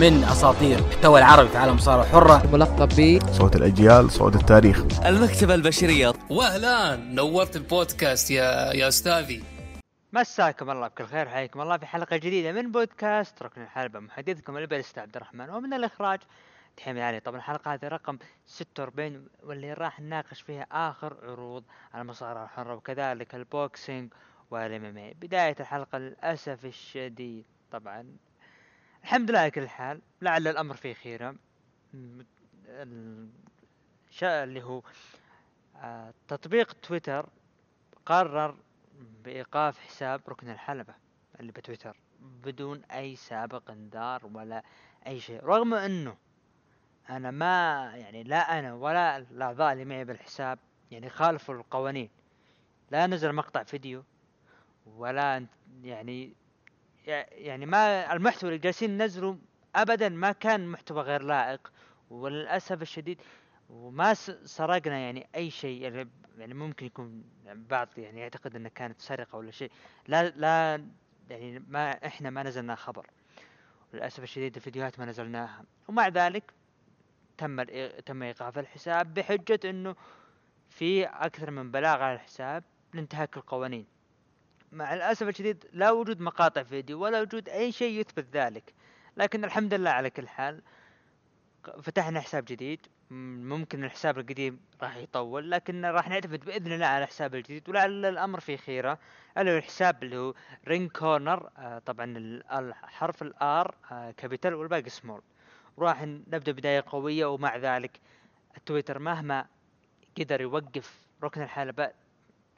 من أساطير المحتوى العربي في عالم المصارعه الحره ملقب ب صوت الأجيال صوت التاريخ. المكتبة البشرية. واهلا نورت البودكاست يا يا أستاذي. مساكم الله بكل خير حياكم الله في حلقة جديدة من بودكاست ركن الحلبة. محدثكم البرست عبد الرحمن. ومن الإخراج تحمي علي طبعا الحلقة هذه رقم 46 واللي راح نناقش فيها آخر عروض المصارعة الحرة وكذلك البوكسينج والام بداية الحلقة للأسف الشديد. طبعا الحمد لله على كل حال. لعل الأمر فيه خيرة م- ال- شا- اللي هو آه، تطبيق تويتر قرر بإيقاف حساب ركن الحلبة اللي بتويتر بدون أي سابق إنذار ولا أي شيء. رغم أنه أنا ما يعني لا أنا ولا الأعضاء اللي معي بالحساب يعني خالفوا القوانين. لا نزل مقطع فيديو ولا يعني يعني ما المحتوى اللي جالسين ننزله أبدا ما كان محتوى غير لائق وللأسف الشديد وما سرقنا يعني أي شيء يعني ممكن يكون بعض يعني يعتقد إنها كانت سرقة ولا شيء. لا لا يعني ما إحنا ما نزلنا خبر. للأسف الشديد الفيديوهات ما نزلناها. ومع ذلك تم تم إيقاف الحساب بحجة إنه في أكثر من بلاغ على الحساب لانتهاك القوانين. مع الأسف الشديد لا وجود مقاطع فيديو ولا وجود أي شيء يثبت ذلك. لكن الحمد لله على كل حال فتحنا حساب جديد. ممكن الحساب القديم راح يطول لكن راح نعتمد بإذن الله على الحساب الجديد ولعل الأمر فيه خيرة. هو الحساب اللي هو Ring Corner آه طبعا ال- الحرف الـ R آه capital والباقي small. راح نبدأ بداية قوية ومع ذلك التويتر مهما قدر يوقف ركن الحلبة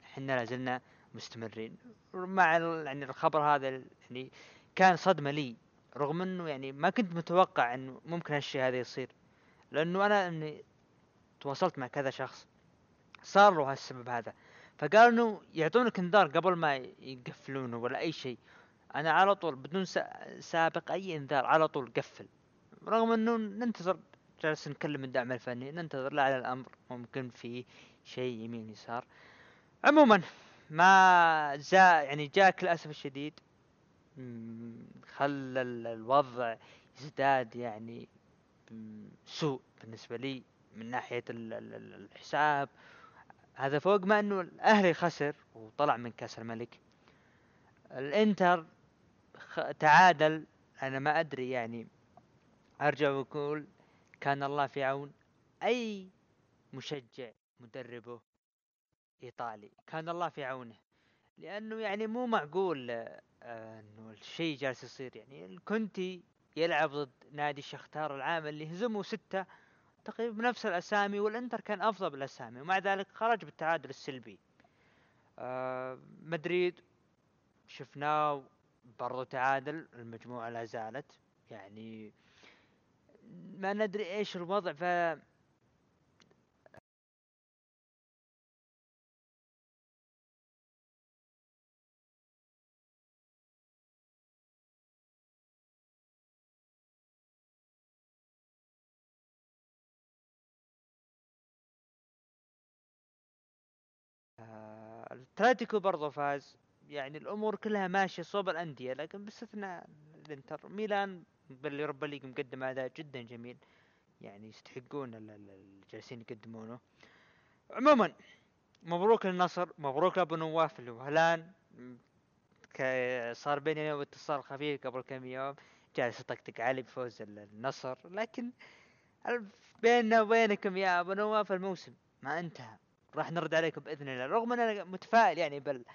إحنا لازلنا مستمرين. مع يعني الخبر هذا يعني كان صدمة لي رغم إنه يعني ما كنت متوقع إنه ممكن هالشيء هذا يصير. لأنه أنا إني تواصلت مع كذا شخص صار له هالسبب هذا. فقالوا إنه يعطونك إنذار قبل ما يقفلونه ولا أي شيء. أنا على طول بدون سا- سابق أي إنذار على طول قفل. رغم إنه ننتظر جالس نكلم الدعم الفني ننتظر لعل الأمر ممكن في شيء يمين يسار. عموما ما جاء يعني جاك للاسف الشديد. خلى ال- الوضع يزداد يعني سوء بالنسبة لي من ال- الحساب. هذا فوق ما إنه الأهلي خسر وطلع من كأس الملك. الإنتر تعادل. أنا ما أدري يعني. أرجع وأقول كان الله في عون أي مشجع مدربه. إيطالي كان الله في عونه. لأنه يعني مو معقول آه، إنه الشيء جالس يصير. يعني الكونتي يلعب ضد نادي الشختار العام اللي هزمه ستة تقريبا بنفس الأسامي والإنتر كان أفضل بالأسامي ومع ذلك خرج بالتعادل السلبي. آه مدريد شفناه برضو تعادل المجموعة لا زالت. يعني ما ندري إيش الوضع ف الاتلتيكو برضو فاز. يعني الأمور كلها ماشية صوب الأندية لكن باستثناء الإنتر. ميلان بال Europa League مقدم أداء جدا جميل. يعني يستحقون ال- ال- اللي جالسين يقدمونه. عموما مبروك للنصر مبروك لابو نواف اللي هلان صار بيني وبينه اتصال خفيف قبل كم يوم. جالس يطقطق علي بفوز ال- النصر. لكن بيننا وبينكم يا أبو نواف الموسم ما انتهى. راح نرد عليكم بإذن الله رغم ان أنا متفائل يعني بال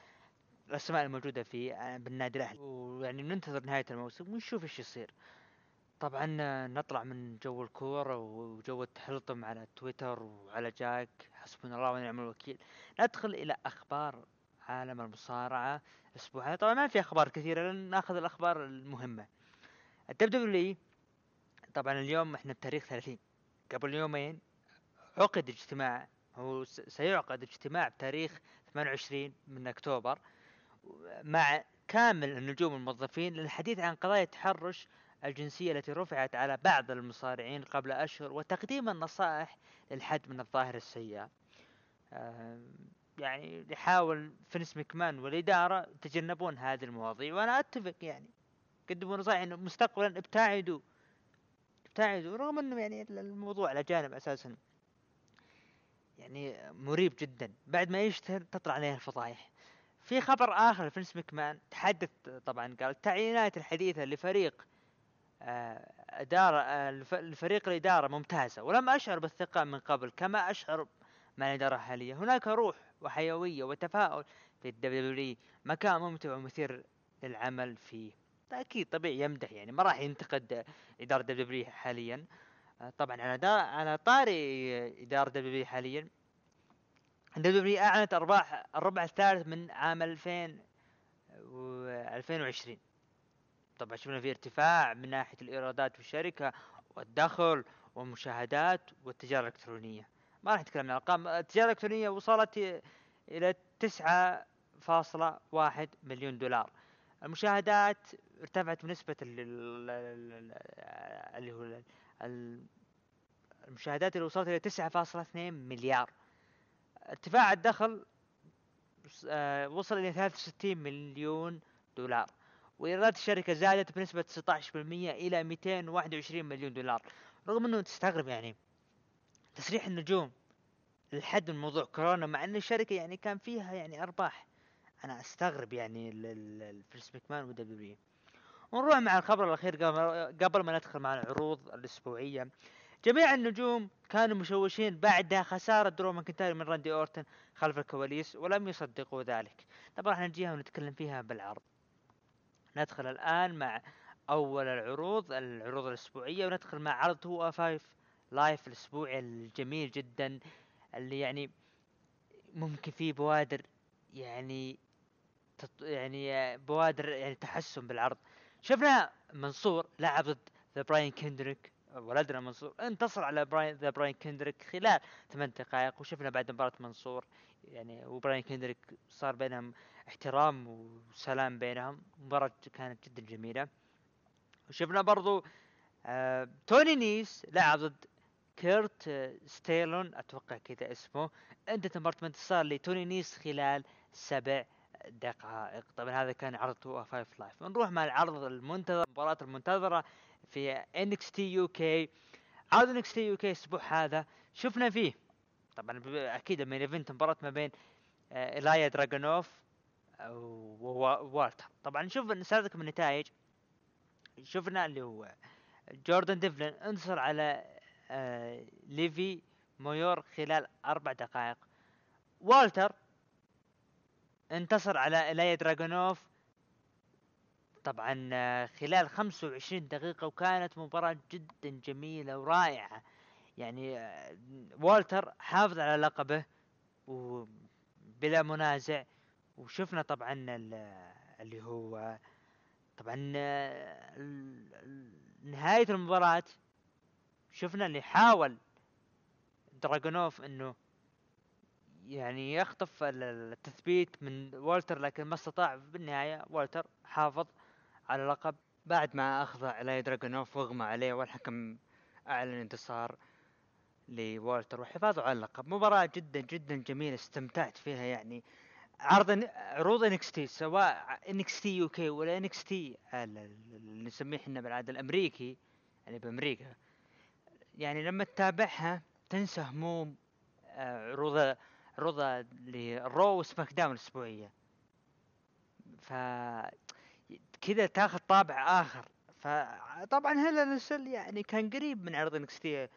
الأسماء الموجودة في بالنادي الأهلي. ويعني ننتظر نهاية الموسم ونشوف إيش يصير. طبعا نطلع من جو الكورة وجو التحلطم على تويتر وعلى جاك حسبنا الله ونعم الوكيل. ندخل إلى أخبار عالم المصارعة الأسبوع هذا. طبعا ما في أخبار كثيرة لأن نأخذ الأخبار المهمة. الدب دبليو طبعا اليوم إحنا بتاريخ 30 قبل يومين عقد اجتماع هو سيعقد اجتماع بتاريخ 28 من أكتوبر مع كامل النجوم الموظفين للحديث عن قضايا التحرش الجنسية التي رفعت على بعض المصارعين قبل أشهر وتقديم النصائح للحد من الظاهرة السيئة. آم، يعني يحاول فينس مكمان والإدارة يتجنبون هذه المواضيع. وأنا أتفق يعني قدموا نصائح إنه مستقبلا ابتعدوا ابتعدوا رغم إنه يعني الموضوع على جانب أساسا يعني مريب جدا. بعد ما يشتهر تطلع عليه الفضايح. في خبر آخر فينس مكمان تحدث طبعا قال التعيينات الحديثة لفريق آه، إدارة آه، لفريق الاداره ممتازة ولم أشعر بالثقة من قبل كما أشعر مع الاداره الحاليه هناك روح وحيوية وتفاؤل في ال WWE مكان ممتع ومثير للعمل فيه. أكيد طبيعي يمدح يعني ما راح ينتقد إدارة WWE حاليا. آه، طبعا على دا على طاري إدارة دبليو حاليا. دبليو أعلنت أرباح الربع الثالث من عام 2000 و 2020 طبعا شفنا في ارتفاع من ناحية الإيرادات في الشركة والدخل والمشاهدات والتجارة الإلكترونية. ما راح نتكلم عن الأرقام. التجارة الإلكترونية وصلت إلى 9.1 مليون دولار. المشاهدات ارتفعت بنسبة ال- ال- ال- اللي هو المشاهدات اللي وصلت إلى 9.2 مليار. ارتفاع الدخل آه، وصل إلى 63 مليون دولار. وإيرادات الشركة زادت بنسبة 16% إلى 221 مليون دولار. رغم أنه تستغرب يعني تسريح النجوم لحد من موضوع كورونا مع أن الشركة يعني كان فيها يعني أرباح. أنا أستغرب يعني ال- ال- ال- فينس مكمان و WWE ونروح مع الخبر الأخير قبل ما ندخل مع العروض الأسبوعية. جميع النجوم كانوا مشوشين بعد خسارة درو ماكنتاير من راندي أورتن خلف الكواليس ولم يصدقوا ذلك. طبعا راح نجيها ونتكلم فيها بالعرض. ندخل الآن مع أول العروض العروض الأسبوعية وندخل مع عرض 205 Live الأسبوعي الجميل جدا اللي يعني ممكن فيه بوادر يعني. يعني بوادر يعني تحسن بالعرض. شفنا منصور لعب ضد ذا براين كندريك ولدنا منصور انتصر على براين ذا براين كندريك خلال ثمان دقائق وشفنا بعد مباراة منصور يعني وبراين كندريك صار بينهم احترام وسلام بينهم مباراة كانت جدا جميلة. وشفنا برضو آه توني نيس لعب ضد كيرت ستاليون أتوقع كذا اسمه انتهت مباراة انتصار لتوني نيس خلال سبع دقائق. طبعا هذا كان عرض 205 Live. نروح مع العرض المنتظر المباراة المنتظرة في UK. عرض UK الأسبوع هذا شفنا فيه. طبعا أكيد ال main event مباراة ما بين آه، إيلايا دراجونوف ووالتر طبعا شوف نساعدكم النتائج. شفنا اللي هو جوردن ديفلين انتصر على آه، ليفي ميور خلال أربع دقائق. والتر انتصر على إيلايا دراجونوف طبعا خلال 25 دقيقة وكانت مباراة جدا جميلة ورائعة. يعني والتر حافظ على لقبه وبلا منازع. وشفنا طبعا ال- اللي هو طبعا نهاية المباراة. شفنا اللي حاول دراجونوف إنه يعني يخطف ال- ال- التثبيت من والتر لكن ما استطاع بالنهاية والتر حافظ على اللقب بعد ما على دراجونوف وأغمى عليه والحكم أعلن انتصار لوالتر وحفاظه على اللقب. مباراة جدا جدا جميلة استمتعت فيها يعني. عرض عروض انكس تي سواء انكس تي يو كي ولا انكس تي اللي نسميه إحنا بالعادة الأمريكي يعني بأمريكا. يعني لما تتابعها تنسى هموم آه، عروض عروض لل Raw و SmackDown الاسبوعية ف كذا تاخذ طابع آخر. فطبعا هيل ان سيل يعني كان قريب من عرض NXT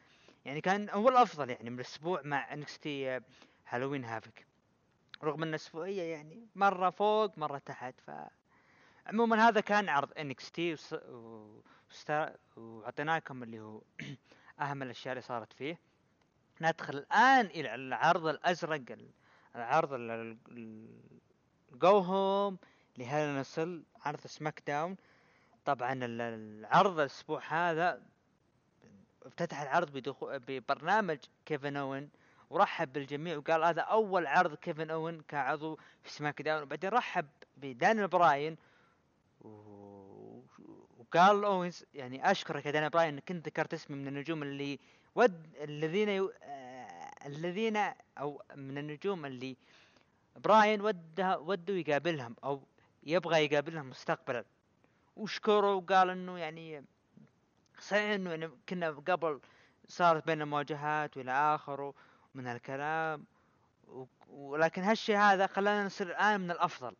يعني كان هو الأفضل يعني من الأسبوع مع NXT Halloween Havoc. رغم إن الاسبوعيه يعني مرة فوق مرة تحت ف عموما هذا كان عرض NXT وأعطيناكم اللي هو أهم الأشياء اللي صارت فيه. ندخل الآن إلى العرض الأزرق ال- العرض الجو هوم لهيل نسل عرض سماك داون طبعا ال- العرض الأسبوع هذا افتتح العرض ببرنامج كيفن أوينز. ورحب بالجميع وقال هذا أول عرض كيفن أوين كعضو في سماك داون وبعدين رحب بدانيال براين. وقال أوينز يعني أشكرك يا دانيال براين إنك انت ذكرت اسمي من النجوم اللي ود الذين يو... آه... الذين أو من النجوم اللي براين وده وده يقابلهم أو يبغى يقابلهم مستقبلا. وشكره وقال إنه يعني صحيح إنه يعني كنا قبل صارت بيننا مواجهات وإلى اخره من هالكلام و- ولكن هالشيء هذا خلانا نصير الآن من الأفضل.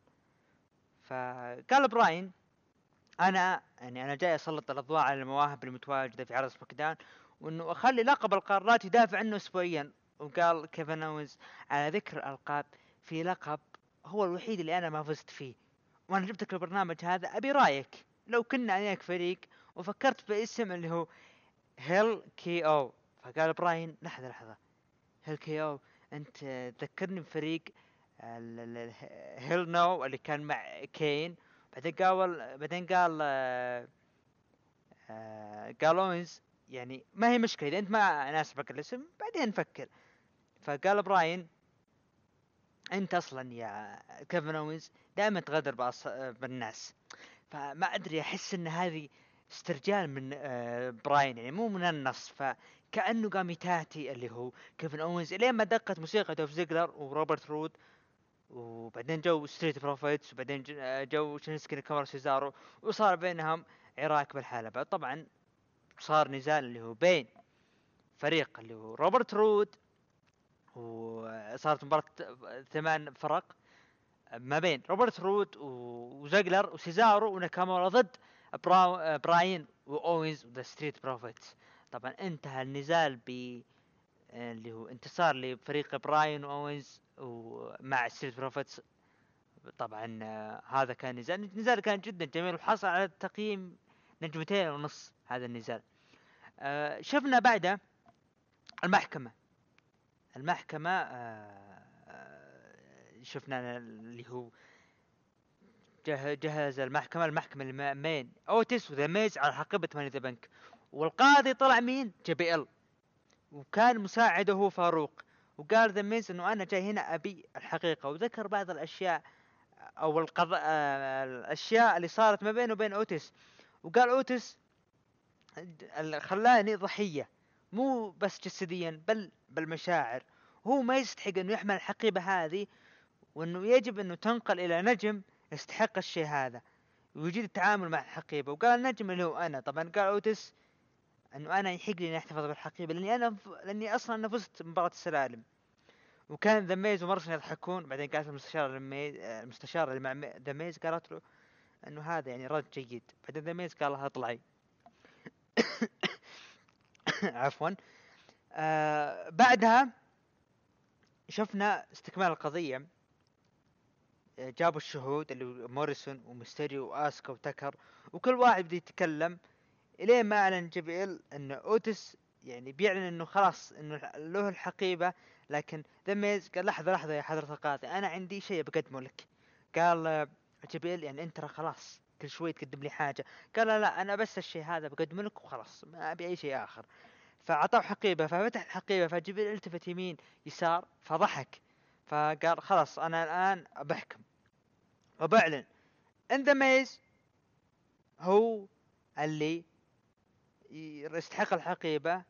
فقال براين أنا يعني أنا جاي أسلط الأضواء على المواهب المتواجدة في عرض SmackDown وإنه أخلي لقب القارات يدافع عنه اسبوعيا. وقال كيفن أوينز على ذكر الألقاب في لقب هو الوحيد اللي أنا ما فزت فيه. وأنا جبتك البرنامج هذا أبي رأيك؟ لو كنا أنا فريق وفكرت باسم اللي هو هيل KO. فقال براين لحظة لحظة. هيل KO أنت تذكرني بفريق هيل نو اللي كان مع كين. بعدين قال بعدين قال آه، آه، قال أوينز يعني ما هي مشكلة إذا أنت ما ناسبك الاسم بعدين نفكر فقال براين أنت أصلا يا كيفن أوينز دائما تغدر بأص... بالناس. فما أدري أحس إن هذه استرجال من آه، براين يعني مو من النص. فكأنه قام يتاتي اللي هو كيفن أوينز لين ما دقت موسيقى دولف زيجلر وروبرت رود. وبعدين جو Street Profits وبعدين آه، جو شينسكي ناكامورا سيزارو وصار بينهم عراك بالحلبة طبعا صار نزال اللي هو بين فريق اللي هو روبرت رود وصارت مباراة ثمان فرق ما بين روبرت رود وزيجلر وسيزارو وناكامورا ضد براو براين وأوينز و The Street Profits. طبعا انتهى النزال ب اللي هو انتصار لفريق براين وأوينز ومع Street Profits. طبعا آه، هذا كان نزال. النزال كان جدا جميل وحصل على تقييم نجمتين ونص. هذا النزال. آه، شفنا بعده المحكمة. المحكمة آه، آه، شفنا اللي هو جه- جهز المحكمة. المحكمة ما بين اوتس و The Miz على حقيبة Money in the Bank. والقاضي طلع مين؟ JBL وكان مساعده هو فاروق. وقال The Miz إنه أنا جاي هنا أبي الحقيقة. وذكر بعض الأشياء أو القضاء الأشياء اللي صارت ما بينه وبين اوتس وقال اوتس خلاني ضحية. مو بس جسديا بل بالمشاعر هو ما يستحق إنه يحمل الحقيبة هذه وإنه يجب إنه تنقل إلى نجم يستحق الشيء هذا. ويجيد التعامل مع الحقيبة. وقال النجم اللي هو أنا. طبعا قال أوتس إنه أنا يحق لي إني أحتفظ بالحقيبة لأني أنا. لأني أصلا أنا فزت مباراة السلالم. وكان The Miz وموريسون يضحكون. بعدين قالت المستشار المستشار اللي مع The Miz قالت له إنه هذا يعني رد جيد. بعدين The Miz قال لها اطلعي. عفوا. آه بعدها شفنا استكمال القضية. آه، جابوا الشهود اللي موريسون وميستيريو وآسكا وتكر وكل واحد بده يتكلم الين ما أعلن JBL إن أوتس يعني بيعلن إنه خلاص إنه له الحقيبة لكن The Miz قال لحظة لحظة يا حضرة القاضي أنا عندي شيء بقدمه لك. قال آه، JBL يعني أنت خلاص. كل شوي تقدم لي حاجة. قال لا لا أنا بس الشيء هذا بقدمه لك وخلاص ما أبي أي شيء آخر. فأعطاه حقيبة ففتح الحقيبه ف JBL التفت يمين يسار فضحك. فقال خلاص أنا الآن بحكم. وبعلن إن The Miz هو اللي يستحق الحقيبة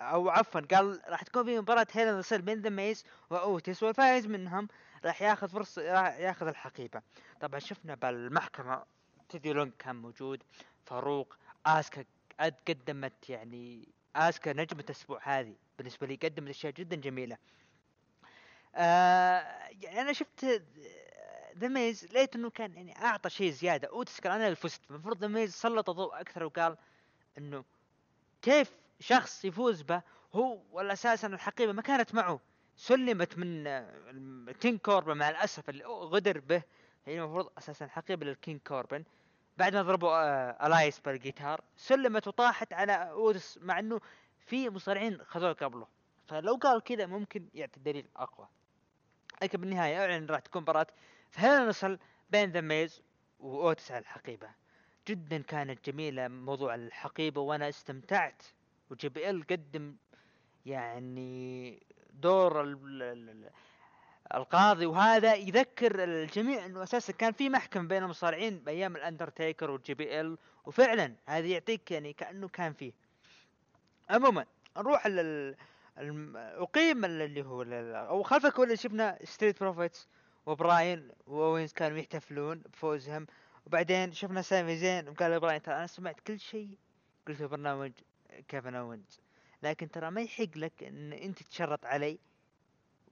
أو عفوا قال راح تكون في مباراة Hell in a Cell بين The Miz واوتس والفائز منهم راح ياخذ فرصة راح ياخذ الحقيبة. طبعا شفنا بالمحكمة تيدي لونج كان موجود فاروق آسكا قد قدمت يعني آسكا نجمة الأسبوع هذه بالنسبة لي قدمت أشياء جدا جميلة. آه يعني أنا شفت The Miz لقيت إنه كان يعني أعطى شيء زيادة. أوتس قال أنا اللي فزت المفروض The Miz سلط الضوء أكثر وقال إنه كيف شخص يفوز به هو ولا أساسا الحقيبة ما كانت معه. سلمت من آه، كينج كوربن مع الأسف اللي غدر به. هي المفروض أساسا الحقيبة للكينج كوربن. بعد ما ضربوا آه الآيس بالجيتار سلمت وطاحت على اودس مع أنه في مصارعين خذوه قبله. فلو قال كذا ممكن يعطي دليل أقوى. لكن بالنهاية أعلن راح تكون مباراة. فهنا نصل بين ذا ميز واوتس على الحقيبة. جدا كانت جميلة موضوع الحقيبة وأنا استمتعت. و JBL قدم يعني دور ال- ال- ال- القاضي وهذا يذكر الجميع إنه أساسا كان في محكمة بين المصارعين بأيام الأندرتيكر وال JBL وفعلا هذا يعطيك يعني كأنه كان فيه. عموما نروح لل أقيم ال- اللي هو أو خلفك اللي شفنا Street Profits وبراين واوينز كانوا يحتفلون بفوزهم وبعدين شفنا سامي زين وقال براين ترى أنا سمعت كل شيء؟ قلت في برنامج كيفن اونز لكن ترى ما يحق لك إن أنت تشرط علي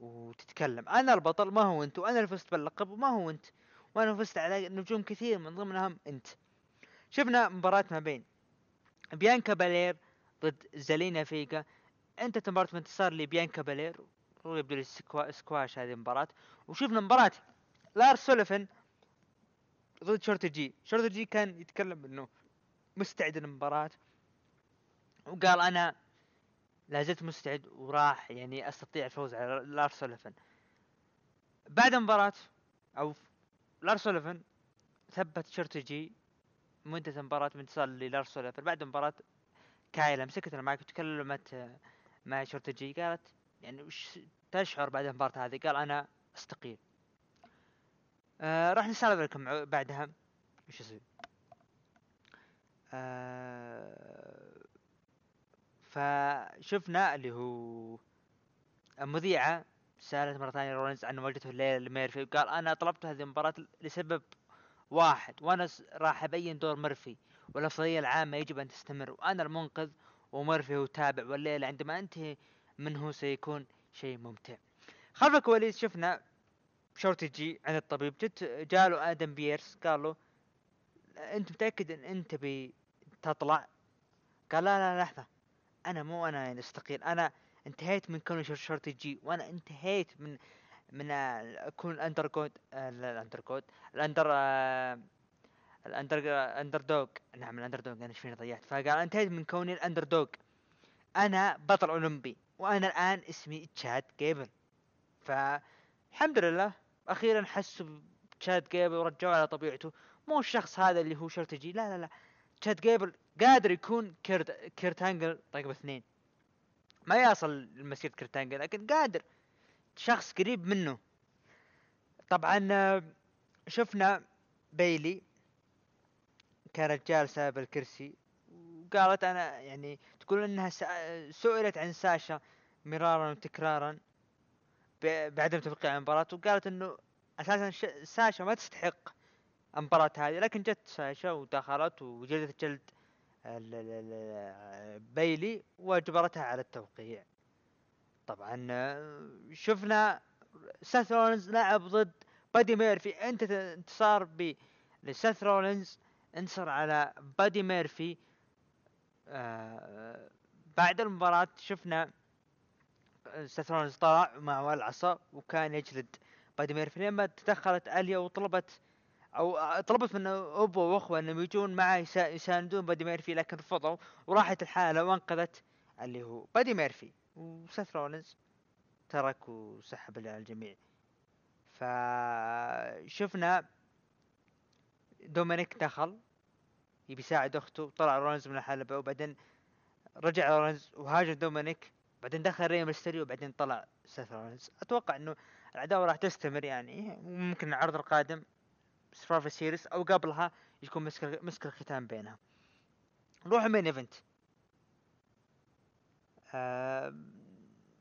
وتتكلم. أنا البطل ما هو أنت وأنا اللي فزت باللقب وما هو أنت. وأنا فزت على نجوم كثير من ضمنهم أنت. شفنا مباراة ما بين بيانكا بالير ضد زالينا فيجا. أنت مباراة انتصار لبيانكا بالير ويبدو لي squa... squash هذه المباراة. وشفنا مباراة لارس سوليفن ضد Shorty G. Shorty G كان يتكلم إنه مستعد للمباراة. وقال أنا لا زلت مستعد وراح يعني أستطيع الفوز على لارس سوليفن بعد المباراة أو لارس سوليفن ثبت Shorty G مدة مباراة بانتصار للارس سوليفن بعد مباراة كايلا مسكت المايك وتكلمت مع Shorty G قالت يعني وش تشعر بعد المباراة هذه؟ قال أنا أستقيل. آه راح نسولف لكم بعدها. وش يصير؟ آه فشفنا اللي هو المذيعة سألت مرة ثانية رولينز عن مباراته الليلة لميرفي وقال أنا طلبت هذه المباراة لسبب واحد وأنا راح أبين دور ميرفي والأفضلية العامة يجب أن تستمر وأنا المنقذ وميرفي هو تابع والليلة عندما أنتهي منه سيكون شيء ممتع. خلف الكواليس شفنا Shorty G عند الطبيب جت جاله آدم بيرس قال له أنت متأكد إن أنت بي تطلع؟ قال لا لا لحظة. أنا مو أنا استقيل أنا انتهيت من كوني Shorty G وأنا انتهيت من من اكون ال under لا، ال undercard ال under ال under underdog نعم ال underdog أنا إيش فيني ضيعت. فقال انتهيت من كوني ال underdog أنا بطل أولمبي وأنا الآن اسمي تشاد جيبل. فالحمد لله أخيرا حسوا بتشاد جيبل ورجعوه على طبيعته. مو الشخص هذا اللي هو شورتي جي لا لا لا. تشاد جيبل قادر يكون كيرت كيرت أنجل رقم اثنين. ما يصل لمسيرة كيرت أنجل لكن قادر. شخص قريب منه. طبعا آه، شفنا بيلي كانت جالسة بالكرسي وقالت أنا يعني تقول إنها سئلت عن ساشا مرارا وتكرارا بعدم توقيع المباراة وقالت إنه أساسا ساشا ما تستحق المباراة هذه لكن جت ساشا ودخلت وجلدت جلد بيلي واجبرتها على التوقيع. طبعا آه، شفنا سيث رولينز لعب ضد بادي ميرفي. أنت انتصار ب لسيث رولينز انتصر على بادي ميرفي. آه بعد المباراة شفنا سيث رولينز طلع معه العصا وكان يجلد بادي ميرفي. لما تدخلت أليا وطلبت أو طلبت من ابو وأخوه إنهم يجون معه يسا- يساندون بادي ميرفي لكن رفضوا وراحت الحالة وأنقذت اللي هو بادي ميرفي وسيث رولينز. ترك وسحب على الجميع فشفنا دومينيك دخل يبي يساعد أخته وطلع رولينز من الحلبة وبعدين رجع رولينز وهاجم دومينيك بعدين دخل ري ميستريو وبعدين طلع سيث رولينز. أتوقع إنه العداوة راح تستمر يعني ممكن العرض القادم سرفايفر سيريز أو قبلها يكون مسك مسك الختام بينها. نروح ال main event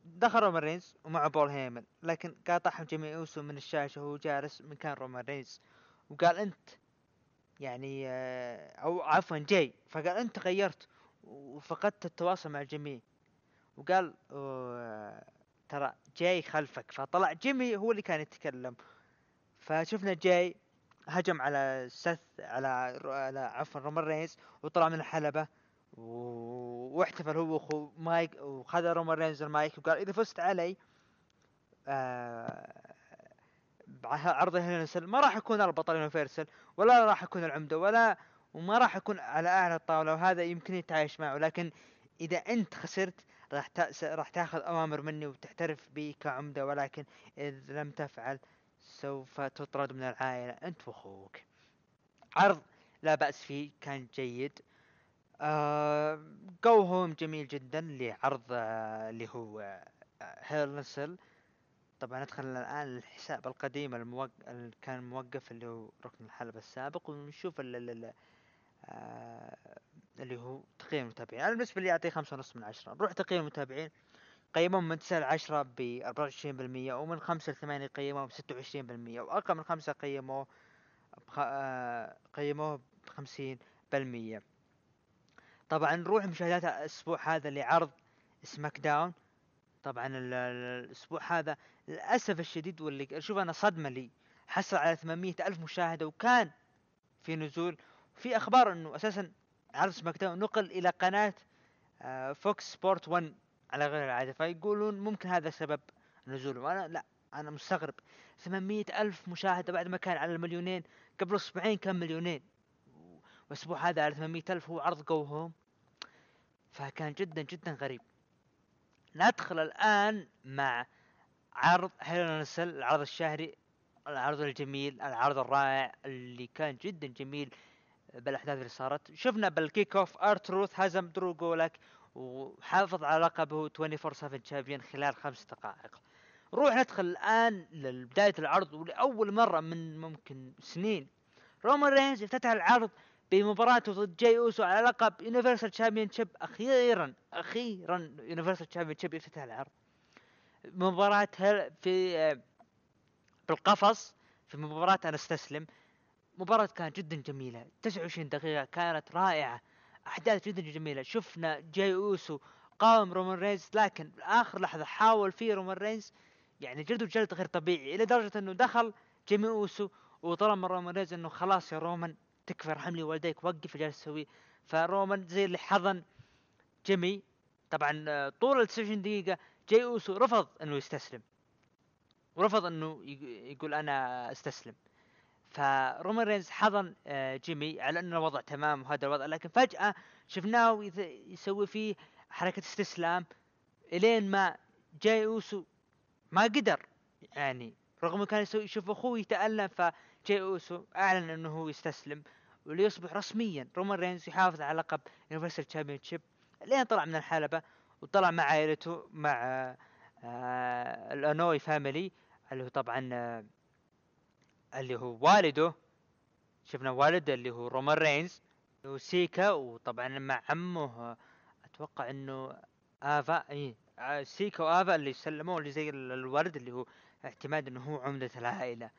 دخل رومان رينز ومع بول هيمن لكن قاطعهم جيمي اوسو من الشاشة وهو جالس مكان رومان رينز. وقال أنت يعني آه، أو عفوا جاي. فقال أنت غيرت وفقدت التواصل مع الجميع. وقال ترى جاي خلفك. فطلع جيمي هو اللي كان يتكلم. فشفنا جاي هجم على سيث على على عفوا رومان رينز وطلع من الحلبة و- واحتفل هو واخو مايك وخذ رومان رينز المايك وقال إذا فزت علي آه عرض Hell in a Cell ما راح اكون البطل Universal ولا راح اكون العمدة ولا وما راح اكون على أعلى الطاولة وهذا يمكن يتعايش معه لكن إذا أنت خسرت راح. راح تأخذ أوامر مني وتعترف بي كعمدة ولكن اذا لم تفعل سوف تطرد من العائلة. أنت وأخوك. عرض لا بأس فيه كان جيد. آه هوم جميل جدا لعرض آه اللي هو آه هيل نسل طبعا ندخل الآن الحساب القديم الموق... اللي كان موقف اللي هو ركن الحلبة السابق ونشوف ال... ال... ال... آه اللي هو تقييم المتابعين. أنا بالنسبة لي أعطيه خمسة ونص من عشرة. نروح تقييم المتابعين. قيمهم من تسعة لعشرة ب 24% ومن خمسة لثمانية قيموه ب 26% وأقل من خمسة قيموه بخ... آه، قيموه بخمسين بالمية. طبعا نروح مشاهدات الأسبوع هذا لعرض سماك داون طبعا ال- ال- الأسبوع هذا للأسف الشديد واللي أشوف أنا صدمة لي حصل على 800 ألف مشاهدة وكان في نزول في أخبار إنه أساسا عرض سماك داون نقل إلى قناة آه، فوكس سبورت 1 على غير العادة فيقولون ممكن هذا سبب نزوله وأنا لا أنا مستغرب. 800 ألف مشاهدة بعد ما كان على المليونين قبل أسبوعين كان مليونين. والاسبوع هذا على 800 ألف هو عرض جو فكان جدا جدا غريب. ندخل الآن مع عرض Hell in a Cell العرض الشهري العرض الجميل العرض الرائع اللي كان جدا جميل بالأحداث اللي صارت. شفنا بال kick-off آر تروث هزم درو جولك وحافظ على لقبه 24 7 champion خلال خمس دقائق. نروح ندخل الآن لبداية العرض ولأول مرة من ممكن سنين. رومان رينز افتتح العرض بمباراته ضد جاي أوسو على لقب Universal Championship أخيرا أخيرا Universal Championship يفتتح العرض. مباراة في بالقفص في مباراة أنا استسلم مباراة كانت جدا جميلة. 29 دقيقة كانت رائعة. أحداث جدا جميلة. شفنا جاي أوسو قاوم رومان رينز لكن آخر لحظة حاول فيه رومان رينز. يعني جلده جلد غير طبيعي إلى درجة إنه دخل جيمي أوسو وطلب من رومان رينز إنه خلاص يا رومان تكفى ارحم لي والديك وقف اللي جالس تسويه فرومان زي اللي حضن جيمي. طبعا آه، طول ال 29 دقيقة جاي أوسو رفض إنه يستسلم. ورفض إنه يق- يقول أنا أستسلم. فرومان رينز حضن آه، جيمي على ان الوضع تمام وهذا الوضع لكن فجأة شفناه يسوي فيه حركة استسلام إلين ما جاي أوسو ما قدر. يعني رغم انه كان يشوف أخوه يتألم فجاي أوسو أعلن أنه هو يستسلم وليصبح رسميا رومان رينز يحافظ على لقب Universal Championship لين طلع من الحلبة وطلع مع عائلته مع آه، آه، الأنواي family اللي هو طبعا اللي هو والده. شفنا والده اللي هو رومان رينز اللي هو سيكا وطبعا مع عمه أتوقع إنه آفا اي آه، سيكا وآفا اللي سلموه اللي زي ال- الولد اللي هو اعتماد إنه هو عمدة العائلة.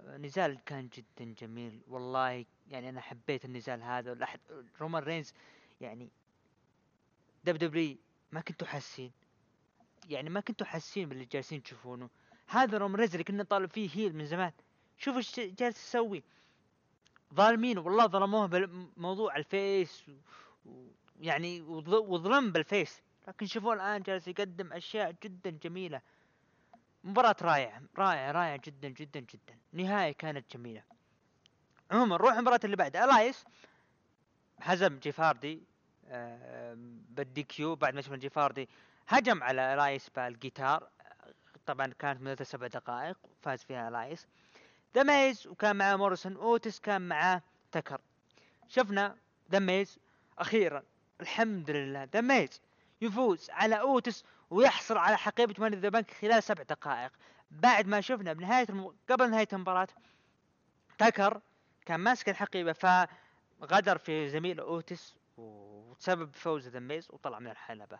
نزال كان جدا جميل والله يعني أنا حبيت النزال هذا والأحد- رومان رينز يعني دب دبليو ما كنتوا حاسين. يعني ما كنتوا حاسين باللي جالسين تشوفونه. هذا رومان رينز اللي كنا نطالب فيه heel من زمان. شوف إيش جالس يسوي. ظالمين والله ظلموه بموضوع ال face وظ- وظلم بال face. لكن شوفوا الآن جالس يقدم أشياء جدا جميلة. مباراة رائعة رائعة رائعة جدا جدا جدا. نهاية كانت جميلة. عموما نروح المباراة اللي بعدها. إلياس هزم جيف هاردي بال DQ بعد ما شفنا جيف هاردي هجم على إلياس بالجيتار. طبعا كانت مدتها سبع دقائق فاز فيها إلياس ذا ميز وكان معاه موريسون اوتس كان معاه تكر. شفنا ذا ميز أخيرا. الحمد لله ذا ميز يفوز على اوتس ويحصل على حقيبة Money in the Bank خلال سبع دقائق. بعد ما شفنا بنهاية الم... قبل نهاية المباراة تكر كان ماسك الحقيبة فغدر في زميله اوتس وتسبب فوز ذا ميز وطلع من الحلبة.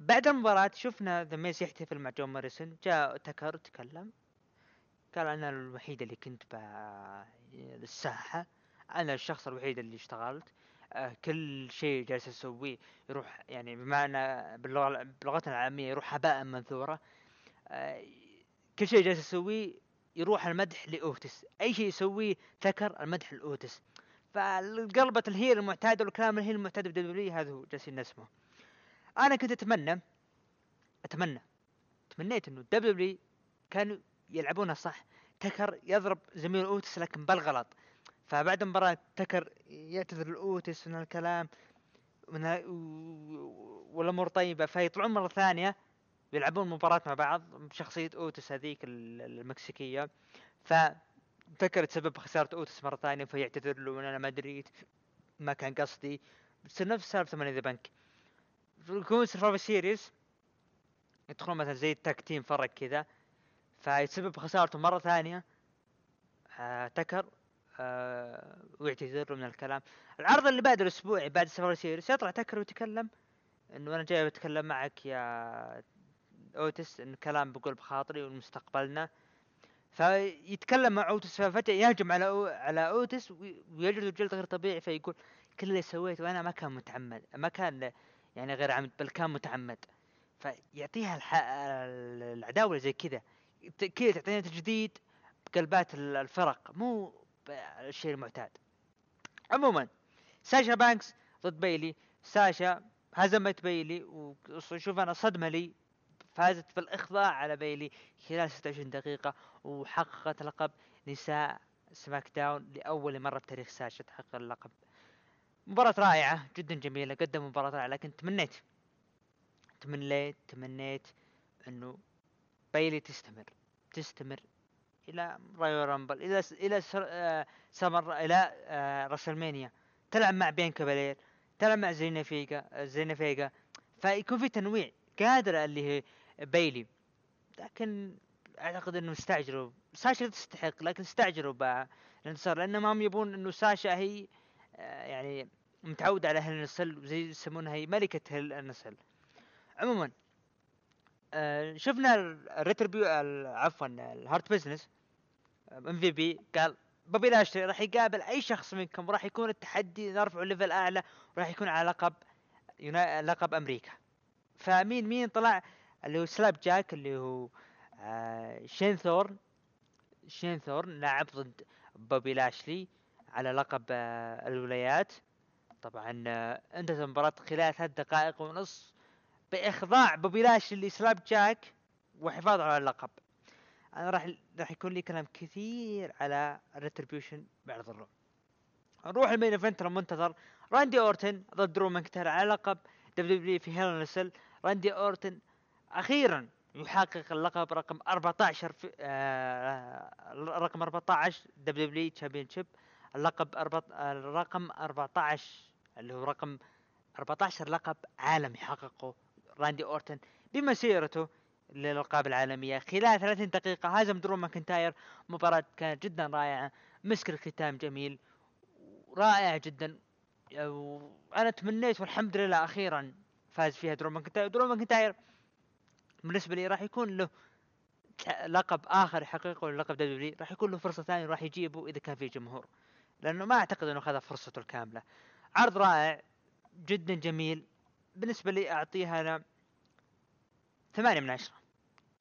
بعد المباراة شفنا ذا ميز يحتفل مع جون موريسون جاء تكر تكلم. قال أنا الوحيد اللي كنت بالساحة أنا الشخص الوحيد اللي اشتغلت. آه، كل شيء جالس أسويه يروح يعني بمعنى باللغة بلغتنا العامية يروح هباء منثورا. آه، كل شيء جالس أسويه يروح المدح لأوتس. أي شيء يسويه تكر المدح لأوتس. فقلبة ال heel المعتاد والكلام ال heel المعتاد بدبليو هذا هو جالسين نسمعه. أنا كنت أتمنى أتمنى تمنيت إنه دبليو كانوا يلعبونها صح؟ تكر يضرب زميل اوتس لكن بالغلط. فبعد المباراة تكر يعتذر لاوتس من الكلام من والأمور طيبة. فيطلعون مرة ثانية يلعبون مباراة مع بعض بشخصية أوتس هذيك ال- المكسيكية. فتكر تسبب خسارة أوتس مرة ثانية فيعتذر له أنا ما دريت ما كان قصدي. بتصير نفس سالفة Money in the Bank. يكون Survivor Series يدخلون مثلا زي ال tag team فرق كذا. فيتسبب خسارته مرة ثانية. آه تكر آه ويعتذر من الكلام. العرض اللي بعد الاسبوعي بعد Survivor Series يطلع تكر ويتكلم إنه أنا جاي بتكلم معك يا أوتس إن كلام بقول بخاطري ومستقبلنا فيتكلم مع أوتس ففجأة يهجم على أو على أوتس وي- ويجلد جلد غير طبيعي فيقول كل اللي سويته أنا ما كان متعمد ما كان يعني غير عمد بل كان متعمد فيعطيها الح... العداوة زي كذا. كذا تعطينا تجديد بقلبات ال- الفرق مو الشيء المعتاد. عموما ساشا بانكس ضد بيلي. ساشا هزمت بيلي وشوف أنا صدمة لي فازت بالإخضاع على بيلي خلال 26 دقيقة وحققت لقب نساء سماك داون لأول مرة بتاريخ ساشا تحقق اللقب. مباراة رائعة جدا جميلة قدم مباراة رائعة لكن تمنيت تمنيت تمنيت إنه بايلي تستمر تستمر إلى Royal Rumble إلى إلى سر... آه سمر إلى آه WrestleMania تلعب مع بيانكا بلير تلعب مع زيلينا فيجا آه، زيلينا فيجا فيكون في تنويع قادرة اللي هي بايلي لكن أعتقد إنه استعجلوا. ساشا تستحق لكن استعجلوا بالانتصار لأنهم هم يبون إنه ساشا هي آه، يعني متعودة على Hell in a Cell زي يسمونها هي ملكة Hell in a Cell عموما آه، شفنا ال Retribu- عفوا ال Hurt Business MVP قال بوبي لاشلي راح يقابل أي شخص منكم راح يكون التحدي نرفعه level أعلى وراح يكون على لقب ينا... لقب أمريكا. فمين مين طلع؟ اللي هو سلاب جاك اللي هو آه شين ثورن شين ثورن لاعب ضد بوبي لاشلي على لقب آه الولايات. طبعا آه انتهت المباراة خلال ثلاث دقائق ونص. بإخضاع بوبي لاشلي لسلاب جاك وحفاظه على اللقب. أنا راح راح يكون لي كلام كثير على ال Retribution بعد الربع نروح ال main event المنتظر. راندي أورتن ضد درو ماكنتاير على لقب دبليو دبليو في Hell in a Cell راندي أورتن أخيرا يحقق اللقب رقم 14 في آه رقم 14 دبليو دبليو championship اللقب. الرقم 14 اللي هو رقم 14 لقب عالمي حققه راندي أورتن بمسيرته للألقاب العالمية. خلال 30 دقيقة هزم درو ماكنتاير. مباراة كانت جدا رائعة. مسك الختام جميل. رائع جدا. وأنا تمنيت والحمد لله أخيرا فاز فيها درو ماكنتاير. درو ماكنتاير بالنسبة لي راح يكون له لقب آخر يحققه لقب دبليو راح يكون له فرصة ثانية راح يجيبه إذا كان في جمهور. لأنه ما أعتقد إنه خذ فرصته الكاملة. عرض رائع. جدا جميل. بالنسبة لي أعطيها أنا ثمانية من عشرة.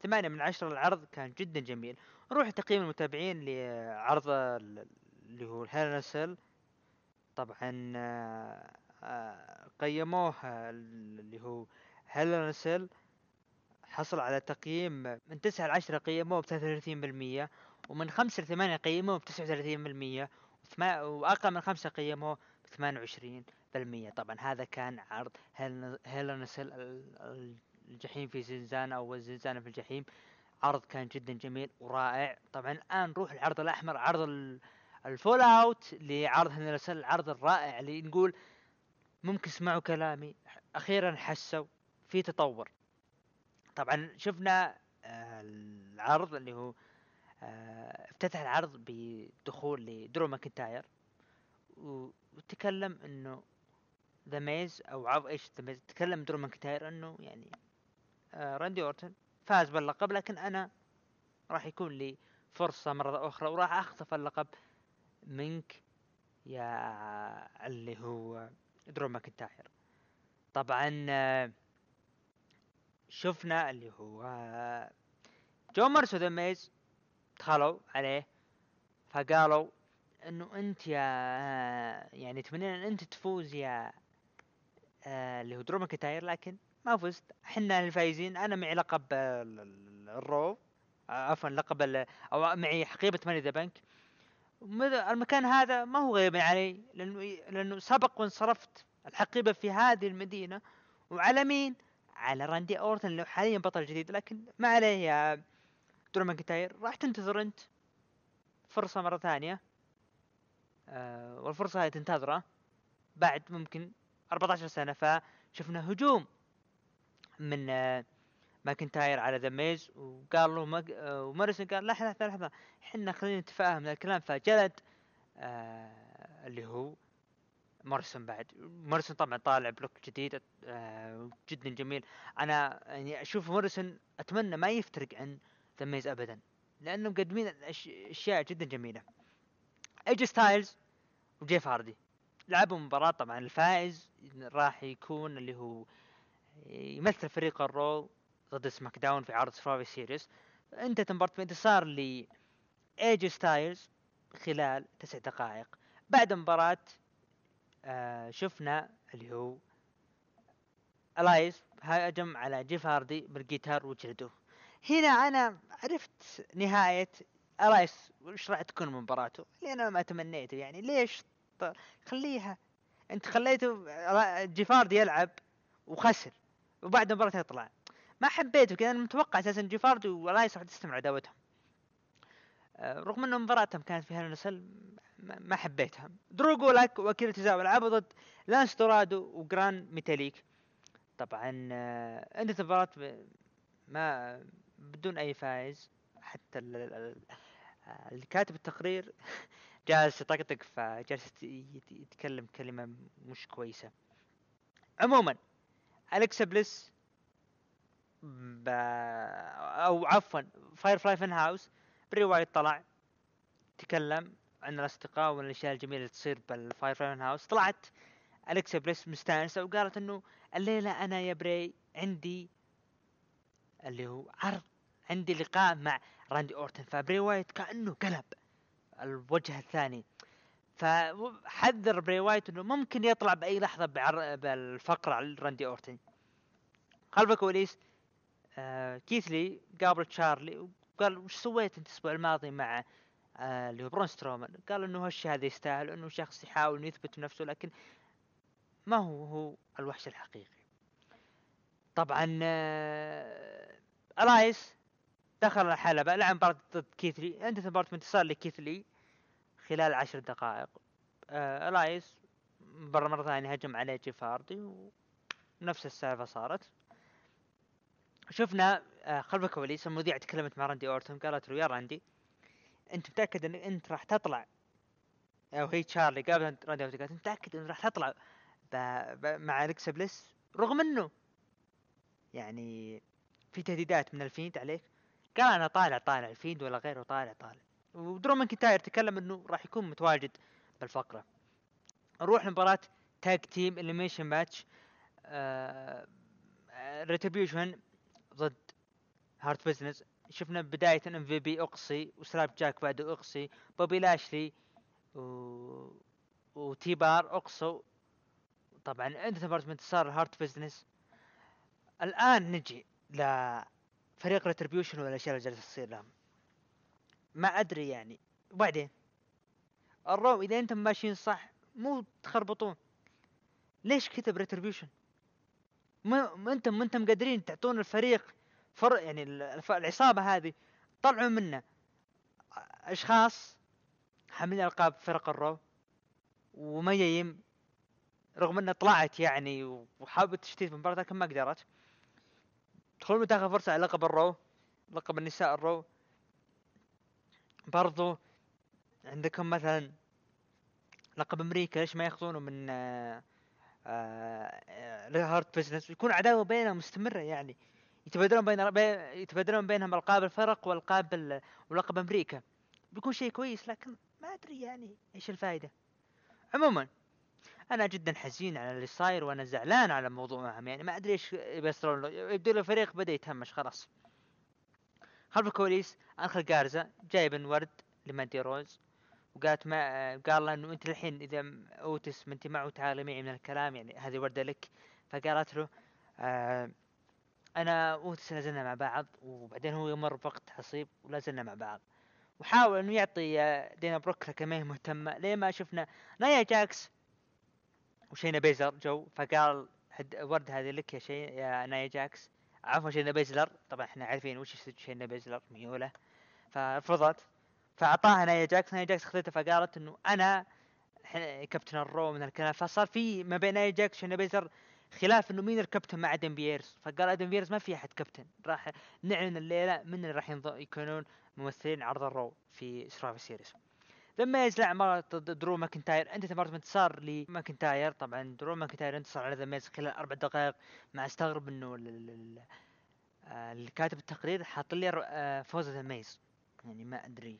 ثمانية من عشرة العرض كان جدا جميل. نروح تقييم المتابعين لعرض ال- اللي هو الهيل طبعا آه، آه، قيموه اللي هو هيل حصل على تقييم من تسعة لعشرة قيموه بثلاثة وثلاثين بالمية ومن خمسة لثمانية قيموه بتسعة وثلاثين بالمية وأقل من خمسة قيموه بثمانية وعشرين بالمية. طبعا هذا كان عرض Hell in a Cell الجحيم في زنزانة أو الزنزانة في الجحيم. عرض كان جدا جميل ورائع. طبعا الآن نروح العرض الأحمر عرض ال- ال fallout لعرض نسل العرض الرائع اللي نقول ممكن اسمعوا كلامي. أخيرا حسوا في تطور. طبعا شفنا آه، العرض اللي هو آه، افتتح العرض بدخول لدرو ماكنتاير. وتكلم إنه ذا ميز أو عرض إيش ذا ميز تكلم درو ماكنتاير إنه يعني راندي اورتن فاز باللقب لكن أنا راح يكون لي فرصة مرة أخرى وراح أخطف اللقب منك يا اللي هو درو ماكنتاير. طبعا آه، شفنا اللي هو آه، جون مارسون ميز دخلوا عليه فقالوا إنه أنت يا آه، يعني تمنينا إن أنت تفوز يا آه، اللي هو درو ماكنتاير لكن ما فزت. إحنا الفايزين. أنا معي لقب آه، ال- ال- ال Raw. آه، عفوا لقب أو معي حقيبة Money in the Bank. المكان هذا ما هو غريب علي لأنه لأنه سبق وانصرفت الحقيبة في هذه المدينة. وعلى مين؟ على راندي أورتن اللي حاليا بطل جديد. لكن ما عليه يا درو ماكنتاير. راح تنتظر أنت. فرصة مرة ثانية. آه والفرصة هذه تنتظره بعد ممكن 14 سنة. فشفنا هجوم. من آه ماكنتاير على ذا ميز وقال له. آه ومارسون قال لحظة لحظة لحظة إحنا خلينا نتفاهم. الكلام فجلد آه اللي هو مارسون بعد. مارسون طبعا طالع ب look جديد آه جدا جميل. أنا يعني أشوف مارسون أتمنى ما يفترق عن ذا ميز ابدا لأنهم مقدمين أشياء جدا جميلة. ايجي ستايلز وجيف هاردي. لعبوا مباراة طبعا الفائز راح يكون اللي هو يمثل فريق ال Raw ضد SmackDown في عرض Survivor Series انتهت المباراة بانتصار ل ايجي ستايلز خلال تسع دقائق. بعد المباراة آه شفنا اللي هو الايس هاجم على جيف هاردي بالجيتار وجلده. هنا أنا عرفت نهاية الايس وش راح تكون مباراته؟ اللي أنا ما تمنيته. يعني ليش خليها. أنت خليته را- جيف هاردي يلعب وخسر. وبعد المباراة يطلع ما حبيته كذا متوقع أساسا جيف هاردي والايس راح تستمر عداوتهم آه، رغم ان مباراتهم كانت فيها نسل ما حبيتها. دروغو لك وكيل تزاو لعبوا ضد لانس دورادو وجران ميتاليك. طبعا آه، انتهت المباراة ما بدون أي فايز. حتى ال- ال- ال- آه، اللي كاتب التقرير جالس يطقطق فجالس يت- يت- يتكلم كلمة مش كويسة. عموما الكسا بليس ب... أو عفوا Firefly Fun House بري وايت طلع تكلم عن الأصدقاء والاشياء الجميلة اللي تصير بال Firefly Fun House. طلعت الكسا بليس مستانسة وقالت إنه الليلة أنا يا بري عندي اللي هو عرض عندي لقاء مع راندي أورتن فبري وايت كأنه قلب الوجه الثاني. فحذر بري وايت إنه ممكن يطلع بأي لحظة بعر... بالفقرة على راندي أورتن. خلف الكواليس آه كيث لي قابل تشارلي وقال وش سويت أنت الأسبوع الماضي مع آه اللي هو برون سترومان؟ قال إنه هالشيء هذا يستاهل إنه شخص يحاول يثبت نفسه لكن ما هو هو الوحش الحقيقي. طبعا آه ألايس دخل الحلبة لعب مباراة ضد كيث لي انتهت مباراة بانتصار لكيث لي خلال عشر دقائق. آه الايس مرة مرة ثانية هجم عليه جيف هاردي ونفس السالفة صارت. شفنا آه خلف الكواليس المذيعة تكلمت مع راندي أورتون قالت له يا راندي أنت متأكد إن أنت راح تطلع؟ أو هي تشارلي قابلت راندي أورتون قالت أنت متأكد إن راح تطلع ب... ب... مع الكسا بليس؟ رغم إنه يعني في تهديدات من الفيند عليك. قال أنا طالع طالع الفيند ولا غيره طالع طالع. ودرو ماكنتاير تكلم انه راح يكون متواجد بالفقرة. نروح لمباراة tag team elimination match Retribution ضد Hurt Business شفنا بداية ام في بي أقصي وسلاب جاك بعده أقصي بوبي لاشلي و... وتي بار اقصوا طبعا انتهت مباراة بانتصار ال Hurt Business الآن نجي لفريق Retribution والأشياء اللي جالسة تصير لهم. ما أدري يعني. وبعدين؟ ال Raw إذا أنتم ماشيين صح مو تخربطون. ليش كذا ب Retribution ما أنتم ما أنتم قادرين تعطون الفريق فر يعني العصابة هذه طلعوا منه. أشخاص حاملين ألقاب فرق ال Raw وميا يم رغم إنها طلعت يعني وحاولت تشتيت المباراة لكن ما قدرت. تدخلون تاخذ فرصة على لقب ال Raw لقب النساء ال Raw. برضو عندكم مثلا لقب أمريكا ليش ما يأخذونه من Hurt Business يكون عداوة بينهم مستمرة يعني. يتبادلون بين بي- يتبادلون بينهم ألقاب الفرق وألقاب ال- ولقب أمريكا. بيكون شيء كويس لكن ما أدري يعني إيش الفائده عموما أنا جدا حزين على اللي صاير وأنا زعلان على الموضوع معهم يعني ما أدري إيش بيصيرون له. يبدو الفريق بدأ يتهمش خلاص. خلف الكواليس انخل جارزا جايب ورد لماندي روز وقالت ما قال له إنه أنت الحين إذا أوتس ما أنت معه تعال معي من الكلام يعني هذه وردة لك. فقالت له آه أنا أوتس لازلنا مع بعض وبعدين هو يمر بوقت عصيب ولازلنا مع بعض. وحاول إنه يعطي آه، دينا بروك هي مهتمة. لين ما شفنا؟ نايا جاكس. وشينا بيزر جو فقال ورد هذه لك يا شي يا نايا جاكس. عفوا شينا بيزلر. طبعا إحنا عارفين وش شينا بيزلر ميوله. فرفضت فأعطاها نايا جاكس. نايا جاكس خذتها فقالت إنه أنا كابتن ال Raw من الكلام. فصار في ما بين نايا جاكس وشينا بيزر خلاف إنه مين الكابتن مع أدم بييرز فقال أدم بييرز ما في أحد كابتن. راح نعلن الليلة من اللي راح يكونون ممثلين عرض ال Raw في Survivor Series لما ميز لعب ضد درو ماكنتاير انتهت مباراة بانتصار لماكنتاير طبعا درو ماكنتاير انتصر على ذا ميز خلال أربع دقائق. مع أستغرب إنه آه، اللي كاتب التقرير حاط لي آه، فوز ذا ميز. يعني ما أدري.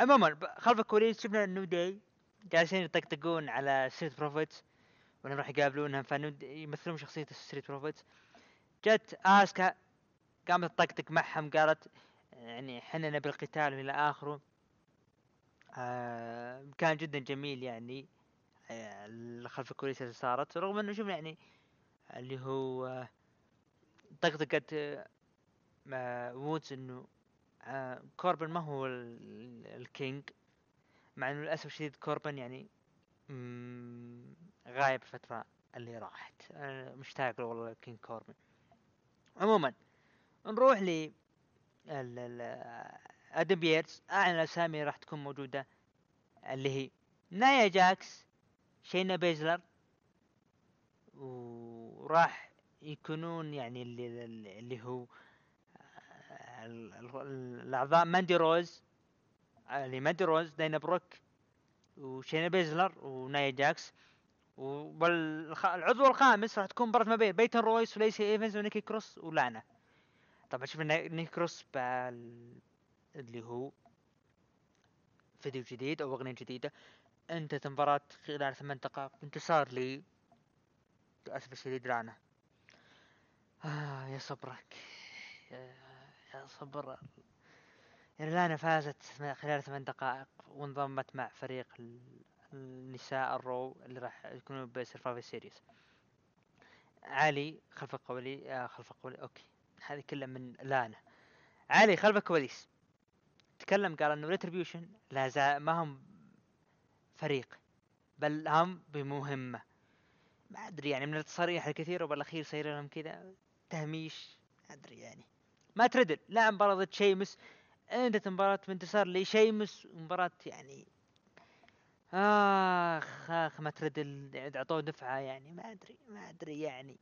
عموما خلف الكواليس شفنا ال New Day جالسين يطقطقون على Street Profits وإنهم راح يقابلونهم. ف New Day يمثلون شخصية ال Street Profits. جت آسكا قامت تطقطق معهم قالت يعني إحنا نبي القتال إلى آخره. آه كان جدا جميل يعني آه خلف الكواليس اللي صارت. رغم إنه شوف يعني اللي هو طقطقت آه، وودز إنه كوربن ما هو ال- ال King مع إنه للأسف الشديد كوربن يعني غايب الفترة اللي راحت. أنا مشتاق له والله كينج كوربن. عموما نروح ل آدم بيرز اعلن اسامي راح تكون موجودة اللي هي نايا جاكس شينا بيزلر وراح يكونون يعني اللي, اللي هو ال- الأعضاء ماندي روز اللي ماندي روز داينا بروك وشينا بيزلر ونايا جاكس والعضو الخامس راح تكون مباراة ما بين بيتن رويس وليسي إيفنز ونيكي كروس ولانا طبعا شفنا نيكي كروس اللي هو فيديو جديد أو أغنية جديدة. انتهت المباراة خلال ثمان دقائق. انتصار لي للأسف الشديد لانا آه يا صبرك. يا, يا صبر. يعني لانا فازت خلال ثمان دقائق وانضمت مع فريق ال- النساء ال Raw اللي راح يكونوا ب Survivor Series علي خلف القولي آه خلف القولي. أوكي. هذه كلها من لانا علي خلف الكواليس تكلم قال إنه ريتربيوشن لا ما هم فريق بل هم بمهمة. ما أدري يعني من التصاريح الكثيرة وبالاخير صاير لهم كذا تهميش ما أدري يعني. ما تردل لا مباراة ضد شيمس انتهت مباراة بانتصار لشيمس ومباراة يعني آخ آخ ما تردل اعطوه دفعة يعني ما أدري ما أدري يعني.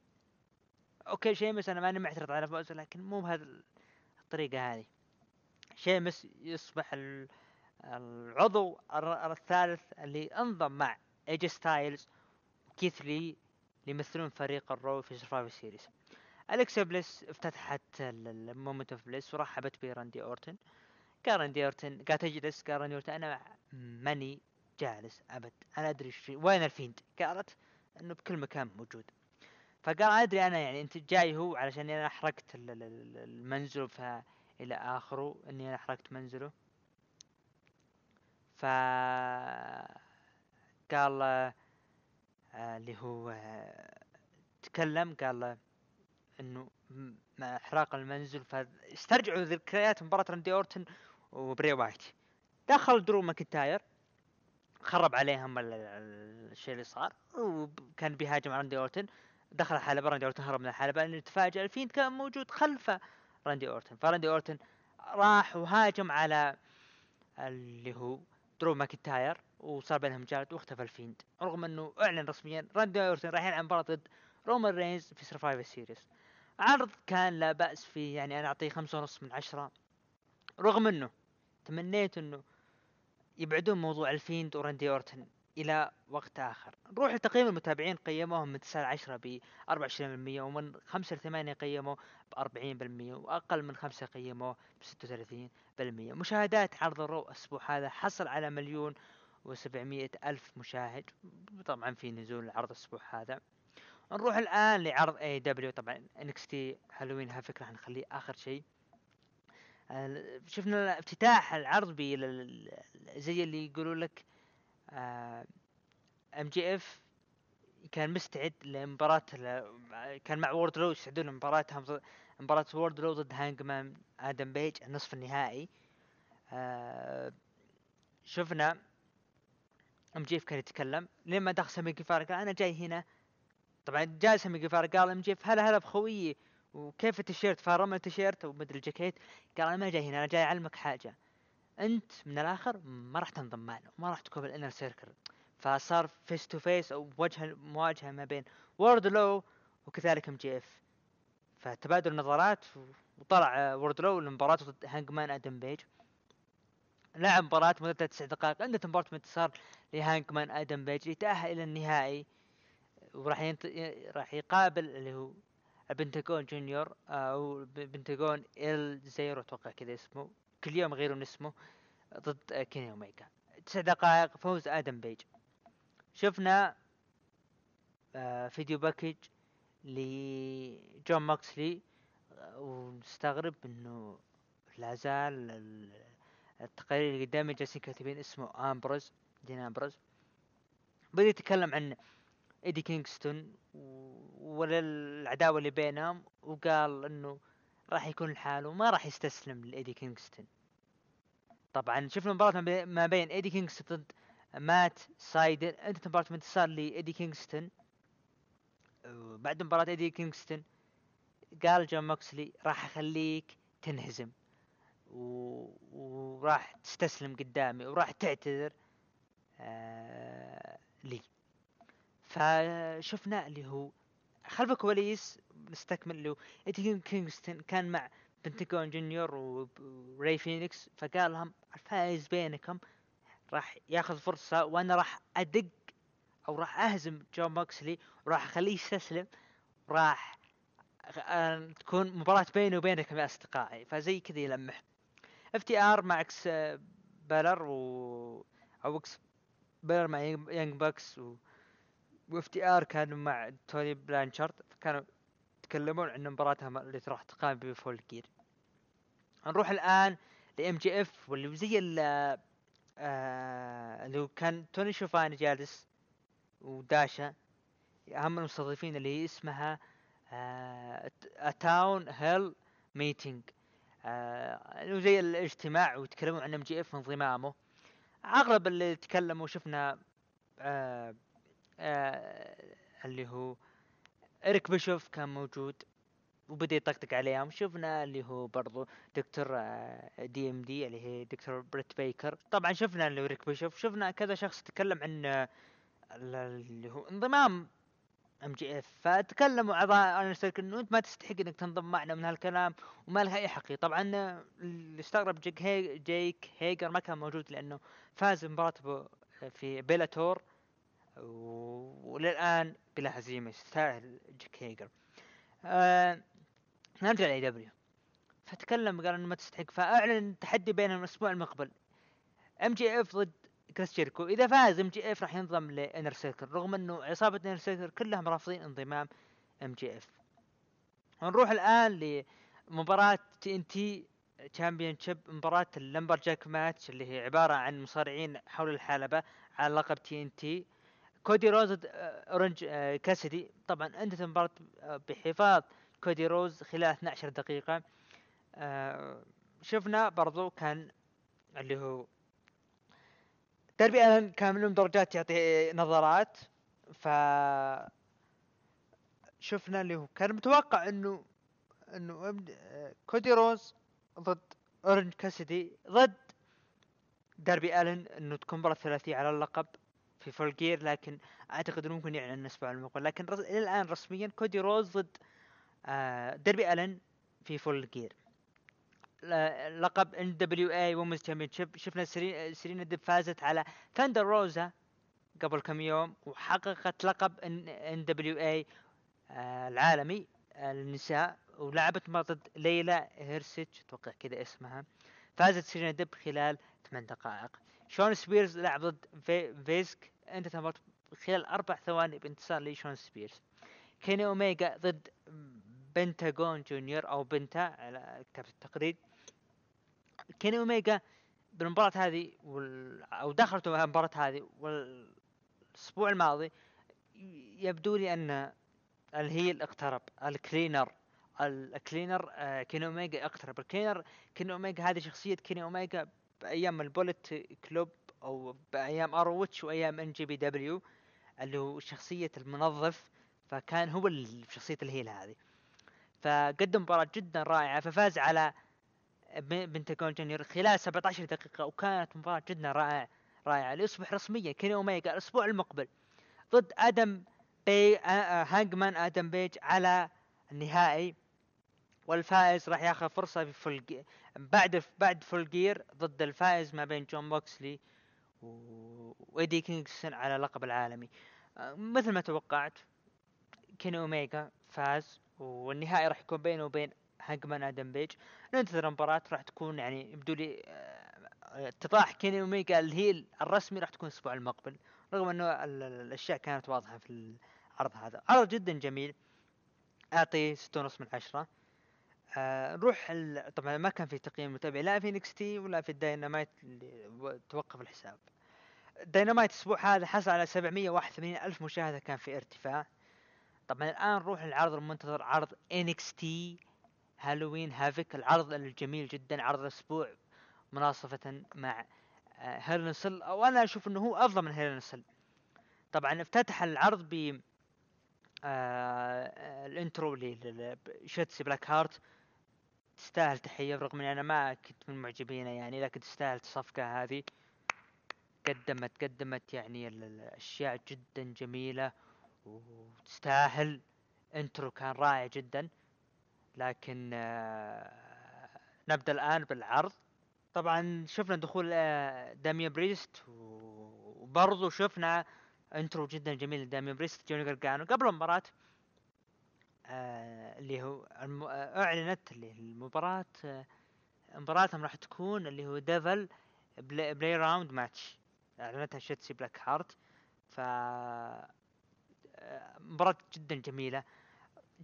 أوكي شيمس أنا ماني معترض على فوزه لكن مو بهذه الطريقة هذه. شيمس يصبح ال- العضو الثالث اللي انضم مع ايجي ستايلز وكيث لي يمثلون فريق ال Raw في Survivor Series أليكسا بليس افتتحت ال Moment of Bliss ورحبت براندي أورتن. قال راندي أورتن قالت اجلس قال راندي أورتن أنا ماني جالس أبد أنا أدري إيش وين الفيند؟ قالت إنه بكل مكان موجود. فقال أدري أنا يعني أنت جاي هو علشان أنا حرقت ال- ال- ال- المنزل ف إلى آخره إني أنا حرقت منزله. ف قال آه، اللي هو آه، تكلم قال إنه مع إحراق المنزل فاسترجعوا ذكريات مباراة راندي أورتن وبري وايت. دخل درو ماكنتاير خرب عليهم ال- ال- الشيء اللي صار وكان بيهاجم راندي أورتن. دخل الحلبة راندي أورتن هرب من الحلبة لأنه تفاجأ الفيند كان موجود خلف راندي اورتن. فراندي اورتن راح وهاجم على اللي هو درو ماكنتاير وصار بينهم جلد واختفى الفيند. رغم انه اعلن رسميا راندي اورتن راح يلعب مباراة ضد رومان رينز في Survivor Series عرض كان لا بأس فيه يعني أنا أعطيه خمسة ونص من عشرة. رغم إنه تمنيت إنه يبعدون موضوع الفيند وراندي اورتن إلى وقت آخر. نروح لتقييم المتابعين قيموهم من 9 ل 10 ب 24% ومن 5 ل 8 قيموا ب 40% وأقل من 5 قيموا ب 36% مشاهدات عرض ال Raw الأسبوع هذا حصل على مليون و700 ألف مشاهد. طبعا في نزول العرض الأسبوع هذا. نروح الآن لعرض AEW طبعا NXT Halloween Havoc راح نخليه آخر شيء. شفنا افتتاح العرض زي اللي يقولوا لك ام جي اف كان مستعد لمباراة كان مع وورد لو يستعدون ضد- مباراة وورد لو ضد هانجمان آدم بيج النصف النهائي. آه، شفنا ام جي اف كان يتكلم. لما دخل سامي جيفارا قال أنا جاي هنا. طبعا جاء سامي جيفارا قال ام جي اف هلا هلا بخويي وكيف التيشيرت؟ فرم التيشيرت ومدري الجاكيت. قال أنا ما جاي هنا أنا جاي أعلمك حاجة. أنت من الآخر ما راح تنضم معنا وما راح تكون بال Inner Circle فصار face to face أو وجه مواجهة ما بين وورد لو وكذلك ام جي اف فتبادل النظرات وطلع وورد لو لمباراته ضد هانجمان آدم بيج لعب مباراة مدتها تسع دقائق. انتهت مباراة بانتصار لهانجمان آدم بيج يتأهل إلى النهائي. وراح ينت... راح يقابل اللي هو البنتاجون جونيور أو بنتاجون ال زيرو أتوقع كذا اسمه. كل يوم يغيرون اسمه ضد كيني اوميجا تسع دقائق فوز آدم بيج. شفنا آه، video package لجون موكسلي آه، ونستغرب إنه لا زال ال- التقارير اللي قدامي جالسين كاتبين اسمه آمبروز دين آمبروز. بدأ يتكلم عن إيدي كينغستون و- ولا العداوة اللي بينهم وقال إنه راح يكون لحاله وما راح يستسلم لإيدي كينغستون. طبعا شفنا مباراة ما بي- ما بين إيدي كينغستون ضد مات سايدل إنتهت المباراة بانتصار لإيدي كينغستون. بعد مباراة إيدي كينغستون قال جون موكسلي راح أخليك تنهزم و... وراح تستسلم قدامي وراح تعتذر آه... لي. فشفنا اللي هو خلف الكواليس نستكمل اللي هو ايدي كينغستون كان مع بنتاجون جونيور وري فينيكس فقال لهم الفائز بينكم راح ياخذ فرصة وأنا راح أدق أو راح أهزم جون موكسلي وراح أخليه يستسلم. وراح أخ- آه، تكون مباراة بيني وبينكم يا أصدقائي. فزي كذا يلمح. FTR مع إكس آه، بالر و أو إكسكاليبر مع يانج باكس و و FTR كانوا مع توني بلانشارد. فكانوا يتكلمون عن مباراتهم اللي راح تقام ب Full Gear نروح الآن ل MJF واللي زي آه، اللي كان توني شوفاني جالس وداشا هم المستضيفين اللي هي اسمها town hall meeting اللي هو زي الاجتماع ويتكلمون عن MJF انضمامه اغلب اللي تكلموا شفنا آه، آه، اللي هو اريك بيشوف كان موجود وبدأ يطقطق عليهم شفنا اللي هو برضو دكتور DMD اللي هي دكتور بريت بيكر. طبعا شفنا اللي هو اريك بيشوف شفنا كذا شخص تكلم عن آه، ال- اللي هو انضمام MJF فتكلموا اعضاء Inner إنه أنت ما تستحق إنك تنضم معنا من هالكلام وما لها أي حقيقة. طبعا آه، اللي استغرب جيك, جيك هيجر ما كان موجود لأنه فاز بمباراته في Bellator. وللآن بلا هزيمة يستاهل جيك هيجر. آه نرجع ل AEW فتكلم قال إنه ما تستحق فأعلن تحدي بينهم الأسبوع المقبل. MJF ضد كريس جيريكو. إذا فاز MJF راح ينضم ل Inner Circle رغم إنه عصابه Inner Circle كلهم رافضين انضمام MJF نروح الآن لمباراة TNT championship مباراة ال lumberjack match اللي هي عبارة عن مصارعين حول الحلبة على لقب TNT كودي روز ضد آه، أورنج آه، كاسدي طبعا انتهت المباراة آه، بحفاظ كودي روز خلال 12 دقيقة. شفنا برضو كان اللي هو ديربي الن كان من درجات يعطي نظرات. ف شفنا اللي هو كان متوقع إنه إنه كودي روز ضد أورنج كاسدي ضد ديربي ألن إنه تكون مباراة ثلاثية على اللقب. في Full Gear لكن أعتقد إنه ممكن يعلن الأسبوع المقبل لكن رس... إلى الآن رسميا كودي روز ضد آه ديربي ألن في Full Gear لقب NWA women's championship شفنا سيري- سيرينا ديب فازت على ثاندر روزا قبل كم يوم وحققت لقب NWA العالمي آه، للنساء ولعبت مباراة ضد ليلى هيرسيتش أتوقع كذا اسمها. فازت سيرينا ديب خلال ثمان دقائق. شون سبيرز لعب ضد VSK. انتهت المباراة خلال أربع ثواني بانتصار لشون سبيرز. كيني اوميجا ضد بنتاغون جونيور أو بنتا على كتابة التقرير كيني اوميجا بالمباراة هذه وال... أو دخلت المباراة هذه والأسبوع الماضي يبدو لي أن ال heel اقترب ال cleaner ال cleaner آه كيني اوميجا اقترب. ال cleaner كيني اوميجا هذه شخصية كيني اوميجا بأيام ال Bullet Club أو بأيام ROH وأيام NJPW اللي هو شخصية المنظف فكان هو ال- شخصية ال heel هذه. فقدم مباراة جدا رائعة ففاز على ب- بنتاغون جونيور خلال 17 دقيقة وكانت مباراة جدا رائعة رائعة. ليصبح رسميا كيني اوميجا الأسبوع المقبل ضد آدم بي آه، آه، هانجمان آدم بيج على النهائي. والفائز راح ياخذ فرصة في Full. بعد بعد Full Gear ضد الفائز ما بين جون موكسلي وإيدي كينغستون على اللقب العالمي. آه، مثل ما توقعت كيني اوميجا فاز والنهائي راح يكون بينه وبين هانجمان آدم بيج ننتظر المباراة راح تكون يعني يبدو لي آه، اتضاح كيني اوميجا ال heel الرسمي راح تكون الأسبوع المقبل رغم إنه ال- ال- الأشياء كانت واضحة في العرض هذا. عرض جدا جميل. اعطي ستة ونص من عشرة. آه نروح ال... طبعا ما كان في تقييم متابع لا في NXT ولا في الداينامايت اللي توقف الحساب. داينامايت الأسبوع هذا حصل على 781 ألف مشاهدة كان في ارتفاع. طبعا الآن نروح للعرض المنتظر عرض NXT Halloween Havoc العرض الجميل جدا عرض الأسبوع مناصفة مع Hell in a Cell أو أنا أشوف إنه هو أفضل من Hell in a Cell طبعا افتتح العرض ب آه، ال intro لشيتسي بلاك هارت. تستاهل تحية رغم إني أنا ما كنت من معجبينه يعني لكن تستاهل الصفقة هذه. قدمت قدمت يعني ال- ال- الاشياء جدا جميلة وتستاهل. intro كان رائع جدا. لكن آه، نبدأ الآن بالعرض. طبعا شفنا دخول آه، داميان بريست و- وبرضو شفنا intro جدا جميل لداميان بريست جوني جرجانو قبل المباراة آه، اللي هو آه، أعلنت المباراة آه، مباراتهم راح تكون اللي هو Devil's Play, Playground match أعلنتها شيتسي بلاك هارت ف آه، مباراة جدا جميلة.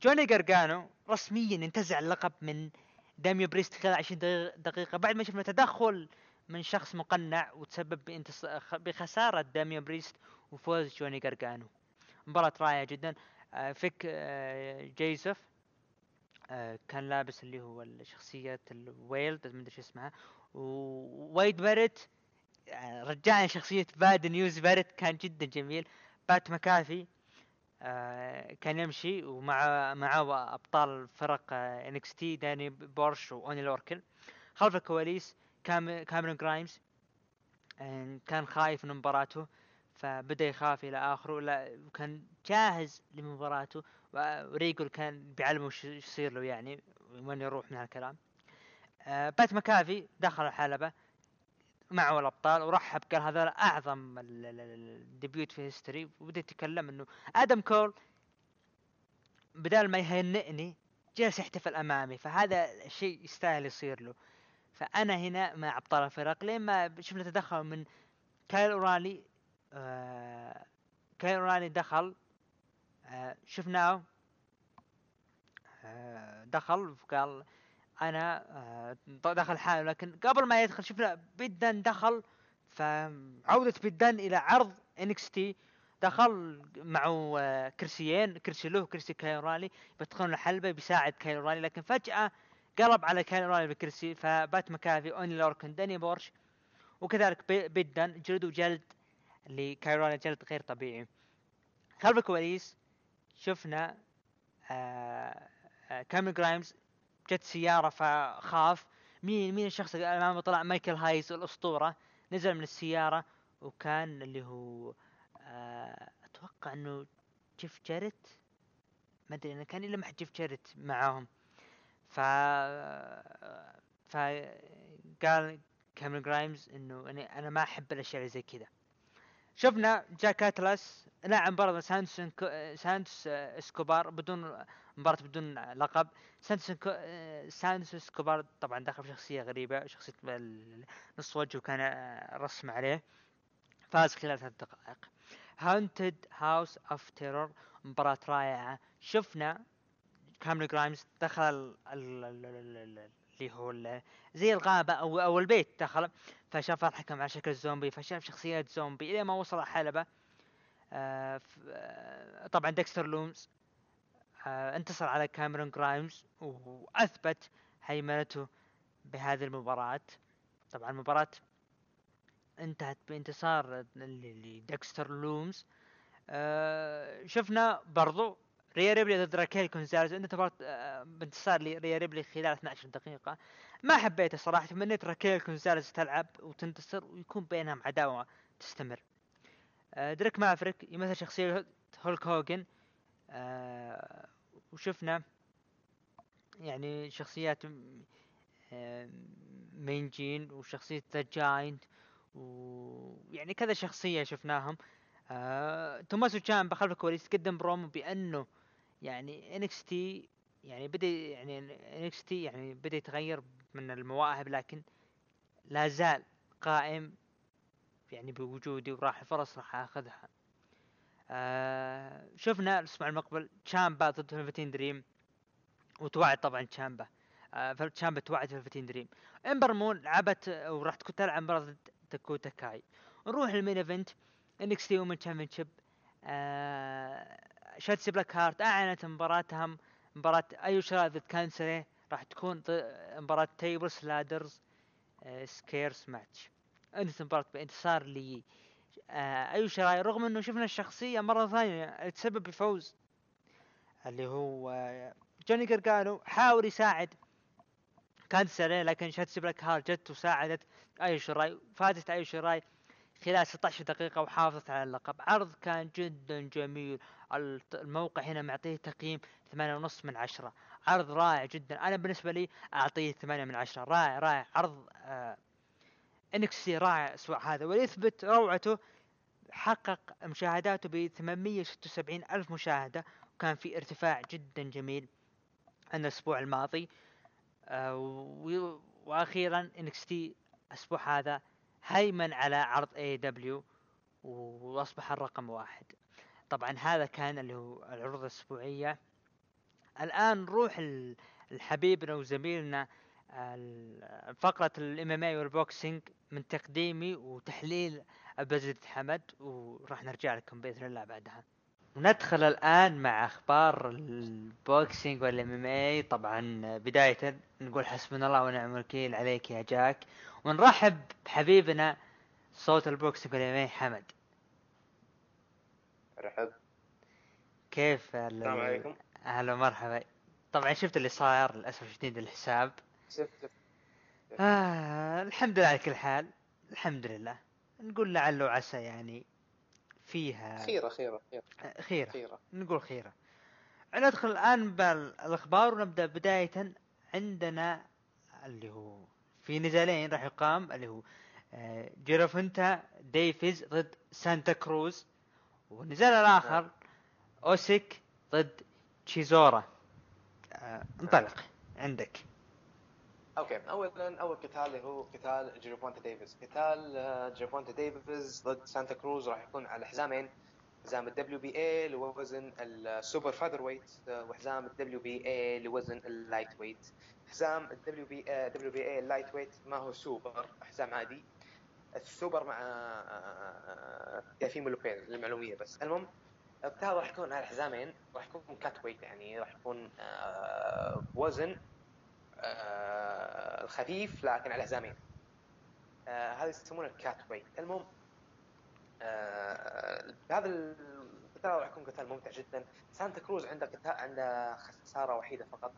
جوني جرجانو رسميا انتزع اللقب من داميان بريست خلال 20 دقيقة- بعد ما شفنا تدخل من شخص مقنع وتسبب بخسارة داميان بريست وفوز جوني جرجانو مباراة رائعة جدا. آه، فيك آه، جيزف آه، كان لابس اللي هو شخصية الويلد ما أدري شو اسمها وويد باريت يعني رجعني شخصية Bad News. باريت كان جدا جميل. بات مكافي آه، كان يمشي ومع معه أبطال فرق NXT داني بورش وأوني لوركن. خلف الكواليس كام كاميرون جرايمز. آه، كان خايف من مباراته. فبدأ يخاف إلى آخره لا وكان جاهز لمباراته وريجل كان بيعلمه وش يصير له يعني وين يروح من هالكلام. آه، بات مكافي دخل الحلبة معه الأبطال ورحب قال هذا أعظم ال- ال- ال- ال debut في history وبدأ يتكلم إنه آدم كول بدال ما يهنئني جالس يحتفل أمامي فهذا الشيء يستاهل يصير له. فأنا هنا مع أبطال الفرق لين ما شفنا تدخل من كايل أورالي آه كايل اورالي دخل آه شفناه آه دخل وقال أنا دخل حاله لكن قبل ما يدخل شفنا بيدن دخل فعودة بيدن إلى عرض NXT دخل معه كرسيين كرسي له كرسي كايل أورايلي بيدخلون الحلبة بيساعد كايل أورايلي لكن فجأة قلب على كايل أورايلي بالكرسي فبات مكافي اوني لوركن داني بورش وكذلك بي- بيدن جلد لكايل أورايلي جلد غير طبيعي. خلف الكواليس شفنا آه آه كاميرون جرايمز جت سيارة فخاف. مين مين الشخص اللي امامه طلع مايكل هايز الأسطورة. نزل من السيارة وكان اللي هو آه أتوقع إنه جيف جاريت؟ ما أدري أنا كان يلمح جيف جاريت معاهم. ف ف قال كاميرون جرايمز إنه أنا ما أحب الأشياء اللي زي كذا. شفنا جيك اتلاس لاعب برضه سانتوس سانتوس إسكوبار بدون مباراة بدون لقب. سانتوس سانتوس إسكوبار طبعا دخل بشخصية غريبة شخصية نص وجهه كان آه، رسم عليه. فاز خلال ثلاث دقائق. Haunted House of Terror مباراة رائعة. شفنا كاميرون جرايمز دخل ال- ال- ال- ال- ال- اللي هو زي الغابة أو أو البيت دخل فشاف الحكم على شكل زومبي فشاف شخصيات زومبي. إلى ما وصل الحلبة آه آه طبعا ديكستر لومز آه انتصر على كاميرون جرايمز وأثبت هيمنته بهذه المباراة. طبعا المباراة انتهت بانتصار لديكستر لومز. شفنا برضو ريا ريبلي ضد راكيل كونزاليز انتهت مباراة بانتصار لريا ريبلي خلال 12 دقيقة ما حبيته صراحة. تمنيت راكيل كونزاليز تلعب وتنتصر ويكون بينهم عداوة تستمر. آه دريك مافريك يمثل شخصية هولك هوجن آه وشفنا يعني شخصيات آه، مين جين وشخصية The Giant ويعني كذا شخصية شفناهم. آه، توماسو تشامبا خلف الكواليس قدم برومو بأنه يعني NXT يعني بدأ يعني NXT يعني بدأ يتغير من المواهب لكن لا زال قائم يعني بوجودي وراح الفرص راح أخذها. آه شفنا الأسبوع المقبل تشامبا ضد فيلفتين دريم وتوعد طبعا تشامبا. آه تشامبا توعد فيلفتين دريم. إمبر مون لعبت وراح تكون تلعب مباراة ضد داكوتا كاي. نروح لل main event NXT women championship آه شاتسي بلاك هارت. أعلنت مباراتهم مباراة ايو شراي ضد كانسري. راح تكون مباراة tables ladders آه scares match. انتهت المباراة بانتصار لي. آه ايو شراي رغم إنه شفنا الشخصية مرة ثانية تسبب بفوز اللي هو آه جوني جرجانو حاول يساعد كانسري لكن شاتسي بلاك هارت جت وساعدت ايو شراي فازت ايو شراي خلال 16 دقيقة وحافظت على اللقب. عرض كان جدا جميل. الموقع هنا معطيه تقييم ثمانية ونص من عشرة. عرض رائع جدا. أنا بالنسبة لي أعطيه ثمانية من عشرة. رائع رائع. عرض آه NXT رائع الأسبوع هذا. ويثبت روعته حقق مشاهداته ب 876 ألف مشاهدة. وكان في ارتفاع جدا جميل عن الأسبوع الماضي. آه وأخيرا NXT الأسبوع هذا هيمن على عرض AEW وأصبح الرقم واحد. طبعا هذا كان اللي هو العروض الأسبوعية. الآن نروح لحبيبنا وزميلنا فقرة ال MMA وال boxing من تقديمي وتحليل أبو حمد وراح نرجع لكم بإذن الله بعدها. وندخل الآن مع أخبار ال boxing وال MMA طبعا بداية نقول حسبنا الله ونعم الوكيل عليك يا جاك. ونرحب بحبيبنا صوت ام اي حمد. رحب. كيف السلام عليكم. أهلا ومرحبا. طبعا شفت اللي صاير للأسف الشديد الحساب. شفت شفت. آه الحمد لله على كل حال. الحمد لله. نقول لعل وعسى يعني فيها خيرة خيرة خيرة. خيرة. خيرة. نقول خيرة. ندخل الآن بالأخبار ونبدأ بداية عندنا اللي هو في نزالين راح يقام اللي هو آه، جيرفونتا ديفيز ضد سانتا كروز والنزال الآخر أوسيك ضد تشيزورا. آه، انطلق. عندك. okay اولا أول قتال اللي هو قتال جيرفونتا ديفيز. قتال آه، جيرفونتا ديفيز ضد سانتا كروز راح يكون على حزامين. حزام ال WBA لوزن ال super featherweight وحزام ال WBA لوزن ال lightweight حزام الدبليو بي دبليو بي اي اللايت ويت ما هو سوبر حزام عادي. السوبر مع تيوفيمو لوبيز للمعلومية بس. المهم القتال راح يكون على حزامين راح يكون catchweight يعني راح يكون آه، بوزن آه، الخفيف لكن على حزامين آه، هذا يسمونه ال catchweight المهم هذا القتال راح يكون قتال ممتع جدا. سانتا كروز عنده قتال عنده خسارة وحيدة فقط.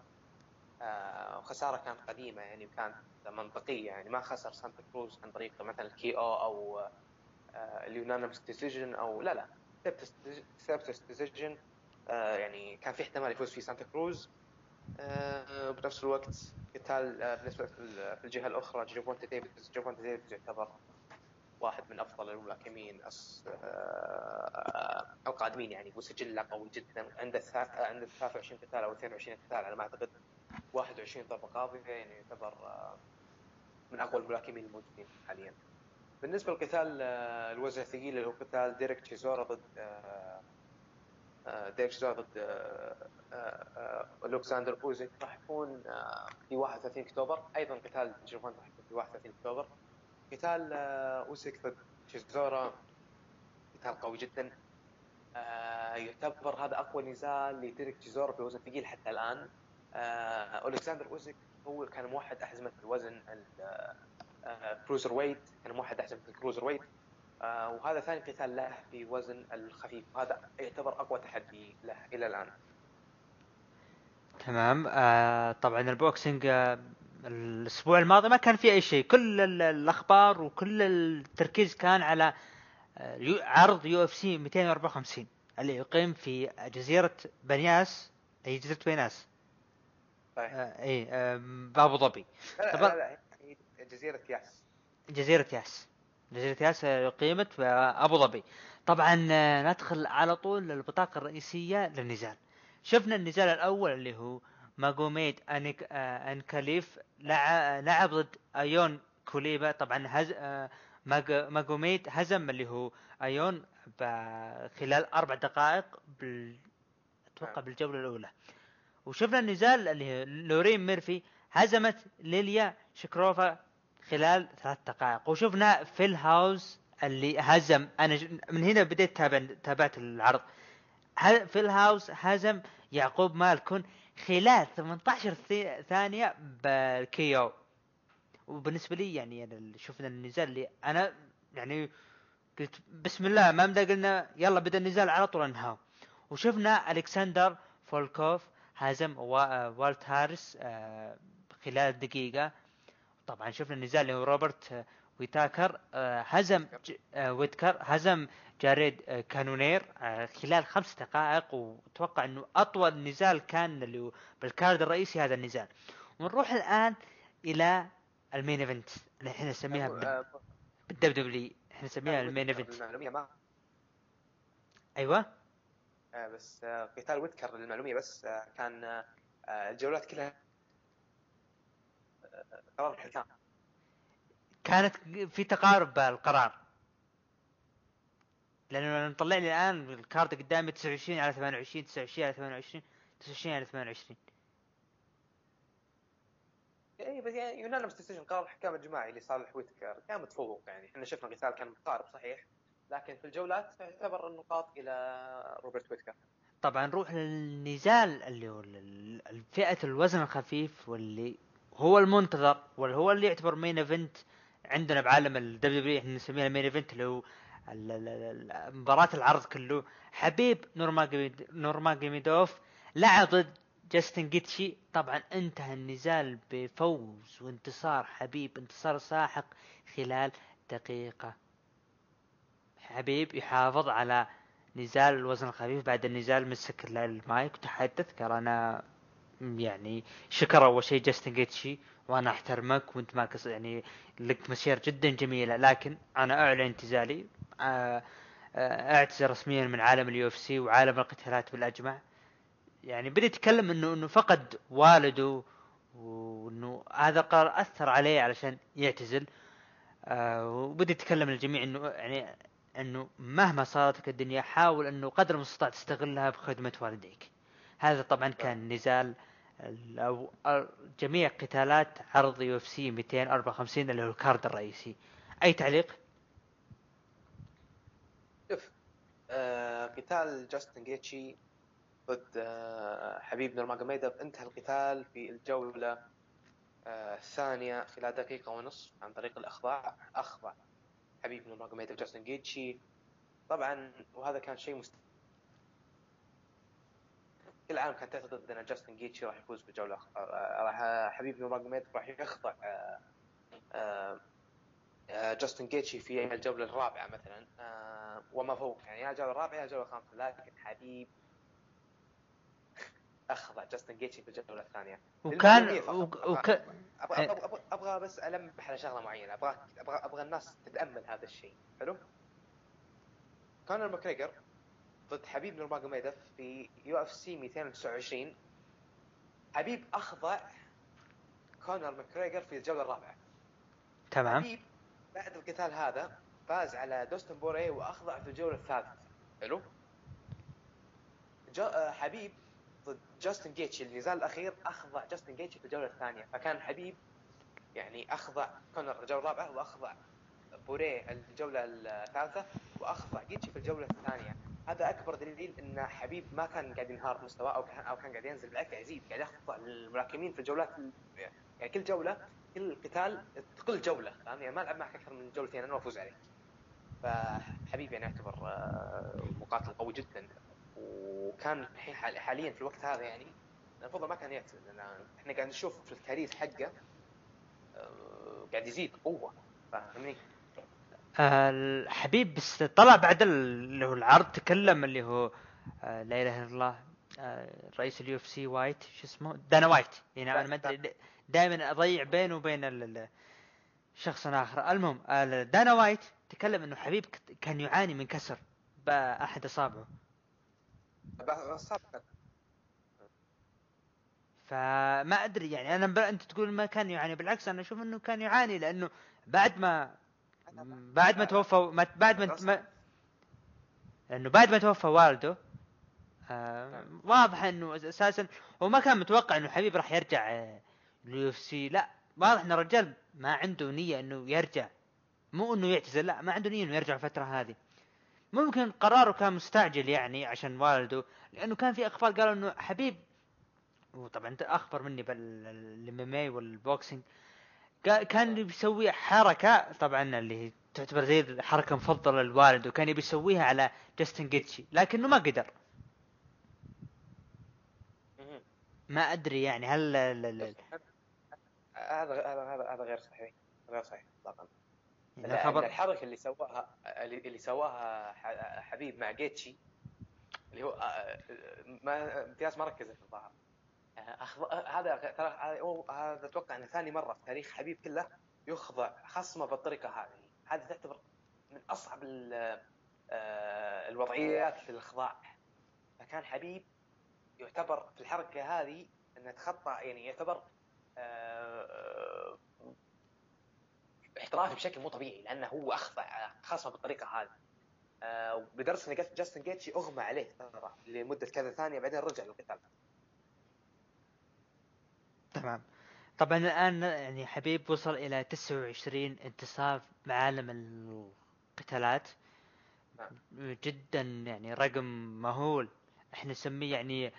وخساره كانت قديمة يعني وكانت منطقية يعني. ما خسر سانتا كروز عن طريق مثلا KO أو ال unanimous decision أو لا لا split decision يعني كان في احتمال يفوز فيه سانتا كروز. آه، بنفس الوقت قتال آه، بالنسبة في الجهة الأخرى جيرفونتا ديفيز جيرفونتا ديفيز يعتبر واحد من أفضل الملاكمين آه، القادمين يعني وسجله قوي جدا. عنده عنده 23 قتال أو 22 قتال على ما أعتقد. 21 ضربه قاضيه يعني يعتبر من أقوى الملاكمين الموجودين حاليا. بالنسبة لقتال الوزن الثقيل اللي هو قتال ديريك تشيزورا ضد ديريك تشيزورا ضد ألكسندر اوزيك راح يكون في 31 أكتوبر. أيضا قتال جيرفونتا راح يكون في 31 أكتوبر. قتال أوزيك ضد تشيزورا قتال قوي جدا. يعتبر هذا أقوى نزال لديريك تشيزورا بوزن ثقيل حتى الآن. ألكسندر أوزيك هو كان موحد أحزمة الوزن cruiserweight كان موحد أحزمة ال cruiserweight. آه وهذا ثاني قتال له في وزن الخفيف. هذا يعتبر أقوى تحدي له إلى الآن. تمام. آه طبعا ال boxing آه الأسبوع الماضي ما كان في أي شيء. كل الأخبار وكل التركيز كان على آه عرض UFC 254 اللي يقيم في جزيرة بنياس أي جزيرة بنياس. صحيح. آه اي آه بابو ظبي. لا, لا, لا, لا جزيرة ياس. جزيرة ياس. جزيرة ياس قيمت في أبو ظبي. طبعا ندخل على طول للبطاقة الرئيسية للنزال. شفنا النزال الأول اللي هو ماجوميد أنك آه أنكالاييف لع- لعب ضد أيون كوتيلابا. طبعا هز آه ماج- ماجوميد هزم اللي هو أيون خلال أربع دقائق بال أتوقع نعم. بالجولة الأولى. وشفنا النزال اللي لورين ميرفي هزمت ليليا شاكيروفا خلال ثلاث دقائق. وشفنا فيل هاوس اللي هزم. أنا من هنا بديت تابع تابعت العرض. فيل هاوس هزم يعقوب مالكون خلال 18 ثي- ثانية بال KO. وبالنسبة لي يعني أنا شفنا النزال اللي أنا يعني قلت بسم الله ما مدى قلنا يلا بدا النزال على طول انهاه وشفنا ألكسندر فولكوف هزم وا- والت هارس آه، خلال دقيقة. طبعا شفنا النزال اللي هو روبرت آه، ويتاكر آه، هزم آه، ويتكر هزم جاريد آه، كانونير آه، خلال خمس دقائق. وأتوقع إنه أطول نزال كان اللي بال card الرئيسي هذا النزال. ونروح الآن إلى ال main event اللي إحنا نسميها بال- آه، بال WWE إحنا نسميها ال main event. أيوه. آه، بس آه، قتال ويتكر للمعلومية بس آه، كان آه، آه، الجولات كلها آه، قرار الحكام. كانت في تقارب بالقرار لأنه مطلع لي الآن ال card قدامي 29 على 28 29 على 28 29 على 28 اي بس يعني unanimous decision قرار الحكام الجماعي لصالح ويتكر كان متفوق يعني. إحنا شفنا قتال كان متقارب صحيح. لكن في الجولات يعتبر النقاط إلى روبرت ويتكر. طبعا نروح للنزال اللي هو فئة الوزن الخفيف واللي هو المنتظر واللي هو اللي يعتبر main event عندنا بعالم ال WW إحنا نسميها main event اللي هو مباراة العرض كله. حبيب نورماجوميد- نورماجوميدوف لعب ضد جاستن جيتشي. طبعا انتهى النزال بفوز وانتصار حبيب انتصار ساحق خلال دقيقة حبيب يحافظ على نزال الوزن الخفيف بعد النزال مسك ال- المايك وتحدث قال أنا يعني شكر أول شيء جاستن جيتشي وأنا أحترمك وأنت ما يعني لك مسيرة جدا جميلة. لكن أنا أعلن اعتزالي آه، آه، أعتزل رسميا من عالم ال UFC وعالم القتالات بالأجمع. يعني بدا يتكلم انه إنه فقد والده وإنه هذا القرار أثر عليه علشان يعتزل. آه، وبدا يتكلم للجميع إنه يعني أنه مهما صارت لك الدنيا حاول أنه قدر المستطاع تستغلها بخدمة والديك. هذا طبعا كان نزال ال- أو جميع قتالات عرض UFC 254 اللي هو ال card الرئيسي. أي تعليق؟ شوف آه، قتال جاستن جيتشي ضد آه، حبيب نورماجوميدوف انتهى القتال في الجولة آه، الثانية خلال دقيقة ونصف عن طريق الإخضاع. أخضع. حبيب نورماجوميدوف جاستن جيتشي. طبعا وهذا كان شيء مست... كل العالم كانت تعتقد ان جاستن جيتشي راح يفوز بالجولة آه، راح حبيب نورماجوميدوف راح يخضع آه، آه، آه، جاستن جيتشي في الجولة الرابعة مثلا آه، وما فوق. يعني يا الجولة الرابعة يا الجولة الخامسة لكن حبيب أخضع جاستن جيتشي في الجولة الثانية. وكان. وك- أبغى, وك- أبغى, أبغى, أبغى, بس ألمح على شغلة معينة. أبغى أبغى, أبغى الناس تتأمل هذا الشيء. حلو؟ كونر ماكريجر ضد حبيب نورماجوميدوف في UFC 229 حبيب أخضع كونر ماكريجر في الجولة الرابعة. تمام. حبيب بعد القتال هذا فاز على داستن بورييه وأخضع في الجولة الثالثة. حلو؟ آه، حبيب جاستن جيتشي النزال الأخير أخضع جاستن جيتشي في الجولة الثانية فكان حبيب يعني أخضع كونر الجولة الرابعة وأخضع بوري الجولة الثالثة وأخضع جيتشي في الجولة الثانية. هذا أكبر دليل إن حبيب ما كان قاعد ينهار مستواه أو كان أو كان قاعد ينزل بالعكس قاعد يزيد قاعد يخضع الملاكمين في الجولات يعني كل جولة كل قتال كل جولة فاهم؟ يعني ما العب معك أكثر من جولتين أنا وافوز عليك. فحبيب يعني يعتبر آه، مقاتل قوي جدا. وكان حاليا في الوقت هذا يعني المفروض ما كان يعتزل لأن إحنا قاعد نشوف في ال career حقه آه، قاعد يزيد قوة فاهمني؟ الحبيب بس طلع بعد ال- اللي هو العرض تكلم اللي هو آه، لا إله إلا الله آه، رئيس ال UFC وايت شو اسمه؟ دانا وايت. يعني أنا ما أدري دائما أضيع بينه وبين شخص آخر. المهم دانا وايت تكلم إنه حبيب كان يعاني من كسر بأحد إصابعه. سابقا فما أدري يعني أنا ب... أنت تقول ما كان يعاني بالعكس أنا أشوف إنه كان يعاني لأنه بعد ما بعد ما توفى ما بعد ما, ما لأنه بعد ما توفى والده آه واضح إنه أساسا هو ما كان متوقع إنه حبيب راح يرجع آه، لل UFC. لا واضح إن الرجال ما عنده نية إنه يرجع. مو إنه يعتزل لا ما عنده نية إنه يرجع الفترة هذه. ممكن قراره كان مستعجل يعني عشان والده لأنه كان في أخبار قالوا إنه حبيب. وطبعا أنت أخبر مني بال MMA وال boxing كا- كان بيسوي حركة طبعا اللي تعتبر زي الحركة المفضلة للوالد وكان يبي يسويها على جاستن جيتشي لكنه ما قدر. ما أدري يعني هل هذا هذا هذا غير صحيح. غير صحيح. اطلاقا الخبر الحركة اللي سواها اللي سواها حبيب مع جيتشي اللي هو آه، ما في ناس ما ركزت في الظاهر. آه، آه، هذا ترى هذا أتوقع إنه ثاني مرة في تاريخ حبيب كله يخضع خصمه بالطريقة هذه. هذه تعتبر من أصعب ال- آه، الوضعيات في الإخضاع. فكان حبيب يعتبر في الحركة هذه إنه تخطى يعني يعتبر آه، احترافي بشكل مو طبيعي لأنه هو اخضع خصمه بالطريقة هذه. آه، ان جاست- جاستن جيتشي أغمى عليه ترى لمدة كذا ثانية بعدين رجع للقتال. تمام. طبعا الآن يعني حبيب وصل إلى 29 انتصار بعالم القتالات. نعم. جدا يعني رقم مهول. إحنا نسميه يعني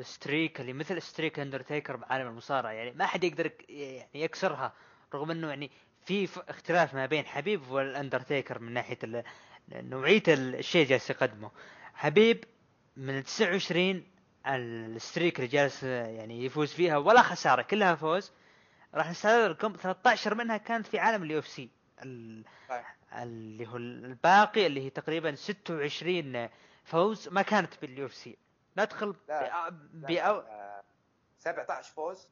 ال streak اللي مثل streak اندرتيكر بعالم المصارعة يعني ما حد يقدر يعني يكسرها رغم إنه يعني في اختلاف ما بين حبيب والاندرتيكر من ناحية نوعية الشيء اللي جالس يقدمه. حبيب من ال 29 ال streak اللي جالس يعني يفوز فيها ولا خسارة كلها فوز راح نستعرض لكم 13 منها كانت في عالم ال UFC. اللي هو الباقي اللي هي تقريبا 26 فوز ما كانت بال UFC. ندخل لا، بأ- لا، بأو... آه، 17 فوز.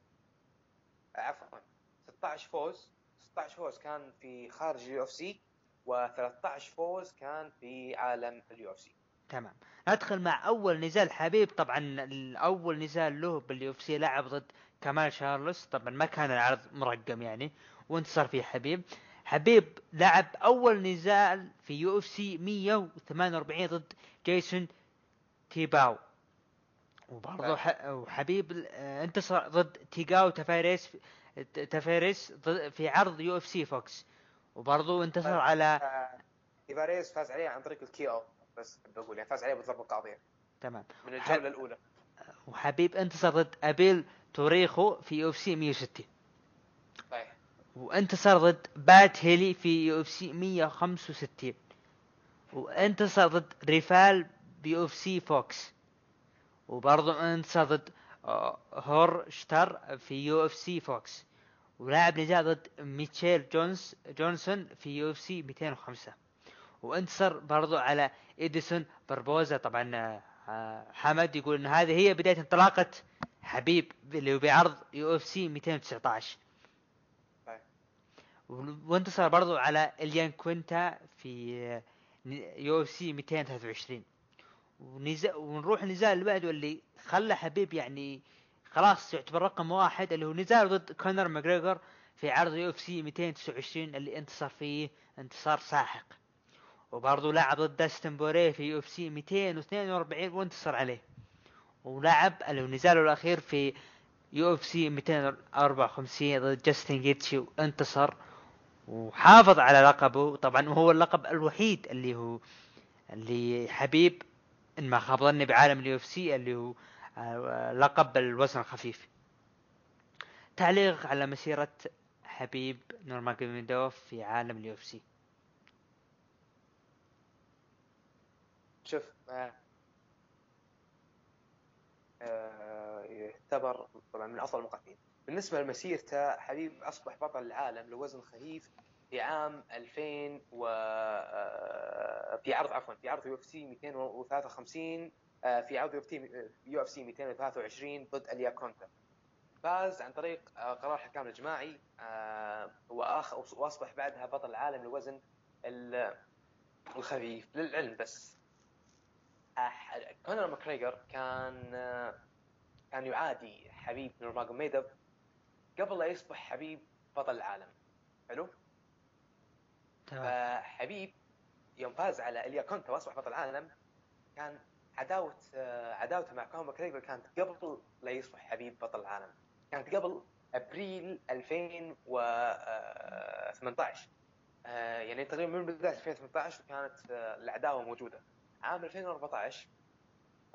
آه، عفوا 16 فوز. 16 فوز كان في خارج ال UFC و13 فوز كان في عالم اليو اف سي. تمام. ندخل مع أول نزال حبيب. طبعا الأول نزال له بال UFC لعب ضد كمال شالوروس. طبعا ما كان العرض مرقم يعني وانتصر فيه حبيب. حبيب لعب أول نزال في UFC 148 ضد جليسون تيباو. وبرضه ح... وحبيب آه، انتصر ضد تياغو تفاريس تفاريس ضد- في عرض UFC Fox. وبرضه انتصر على آه، ايفاريز فاز عليه عن طريق ال KO بس بقول يعني فاز عليه بضربه قاضيه تمام. من الجولة الأولى. وحبيب انتصر ضد أبيل تروخيو في UFC 160 صحيح. وانتصر ضد بات هيلي في UFC 165 وانتصر ضد رفائيل ب UFC Fox. وبرضه انتصر ضد آه، هورشتر في UFC Fox. ولعب نزال ضد ميتشيل جونز جونسون في UFC 205 وانتصر برضو على إدسون باربوزا. طبعا آه، حمد يقول إن هذه هي بداية انطلاقة حبيب اللي بعرض UFC 219 صحيح. وانتصر برضو على إل ياكوينتا في آه، UFC 223 ونزا ونروح النزال اللي بعده اللي خلى حبيب يعني خلاص يعتبر رقم واحد اللي هو نزال ضد كونر ماجريجر في عرض UFC 229 اللي انتصر فيه انتصار ساحق. وبرضه لعب ضد داستن بورييه في UFC 242 وانتصر عليه. ولعب اللي نزاله الأخير في UFC 254 ضد جاستن جيتشي وانتصر. وحافظ على لقبه طبعا وهو اللقب الوحيد اللي هو اللي حبيب إن ما خاب ظني بعالم ال UFC اللي هو آه، لقب الوزن الخفيف. تعليق على مسيرة حبيب نورماجوميدوف في عالم ال UFC. شوف آه، آه، يعتبر طبعا من أفضل المقاتلين بالنسبة لمسيرته حبيب أصبح بطل العالم لوزن خفيف في عام 2000 و آه، في عرض عفوا في عرض UFC 253 آه، في عرض UFC 223 ضد آل ياكونتا. فاز عن طريق آه، قرار حكام الجماعي آه، وآخ- وأصبح بعدها بطل العالم لوزن ال- الخفيف للعلم بس. كونر ماكريجر كان آه، كان يعادي حبيب نورماجوميدوف قبل لا يصبح حبيب بطل العالم. حلو؟ فحبيب يوم فاز على آل ياكونتا وأصبح بطل العالم كان عداوة آه، عداوته مع كونر ماكريجر كانت قبل لا يصبح حبيب بطل العالم. كانت قبل أبريل 2018 آه، يعني تقريبا من بداية 2018 كانت آه، العداوة موجودة. عام 2014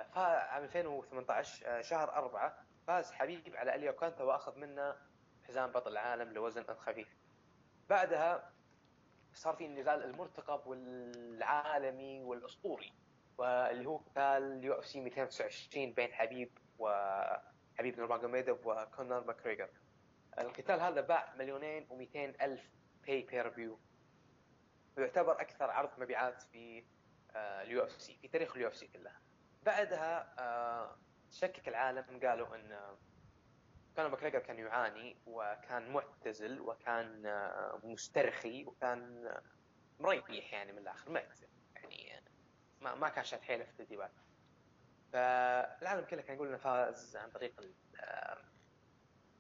آه، فا- عام 2018 آه، شهر أربعة فاز حبيب على آل ياكونتا وأخذ منه حزام بطل العالم لوزن الخفيف بعدها صار في النزال المرتقب والعالمي والأسطوري واللي هو قتال UFC 229 بين حبيب وحبيب نورماجوميدوف وكونر ماكريجر القتال هذا باع مليونين و200 ألف pay-per-view ويعتبر أكثر عرض مبيعات في ال UFC في تاريخ ال UFC كلها. بعدها آه، شكك العالم قالوا إن كونر ماكريجر كان يعاني وكان معتزل وكان آه، مسترخي وكان آه، مريح يعني من الآخر مات يعني آه، ما ما كان شاد حيله في التدريبات فالعالم كله كان يقول إنه فاز عن طريق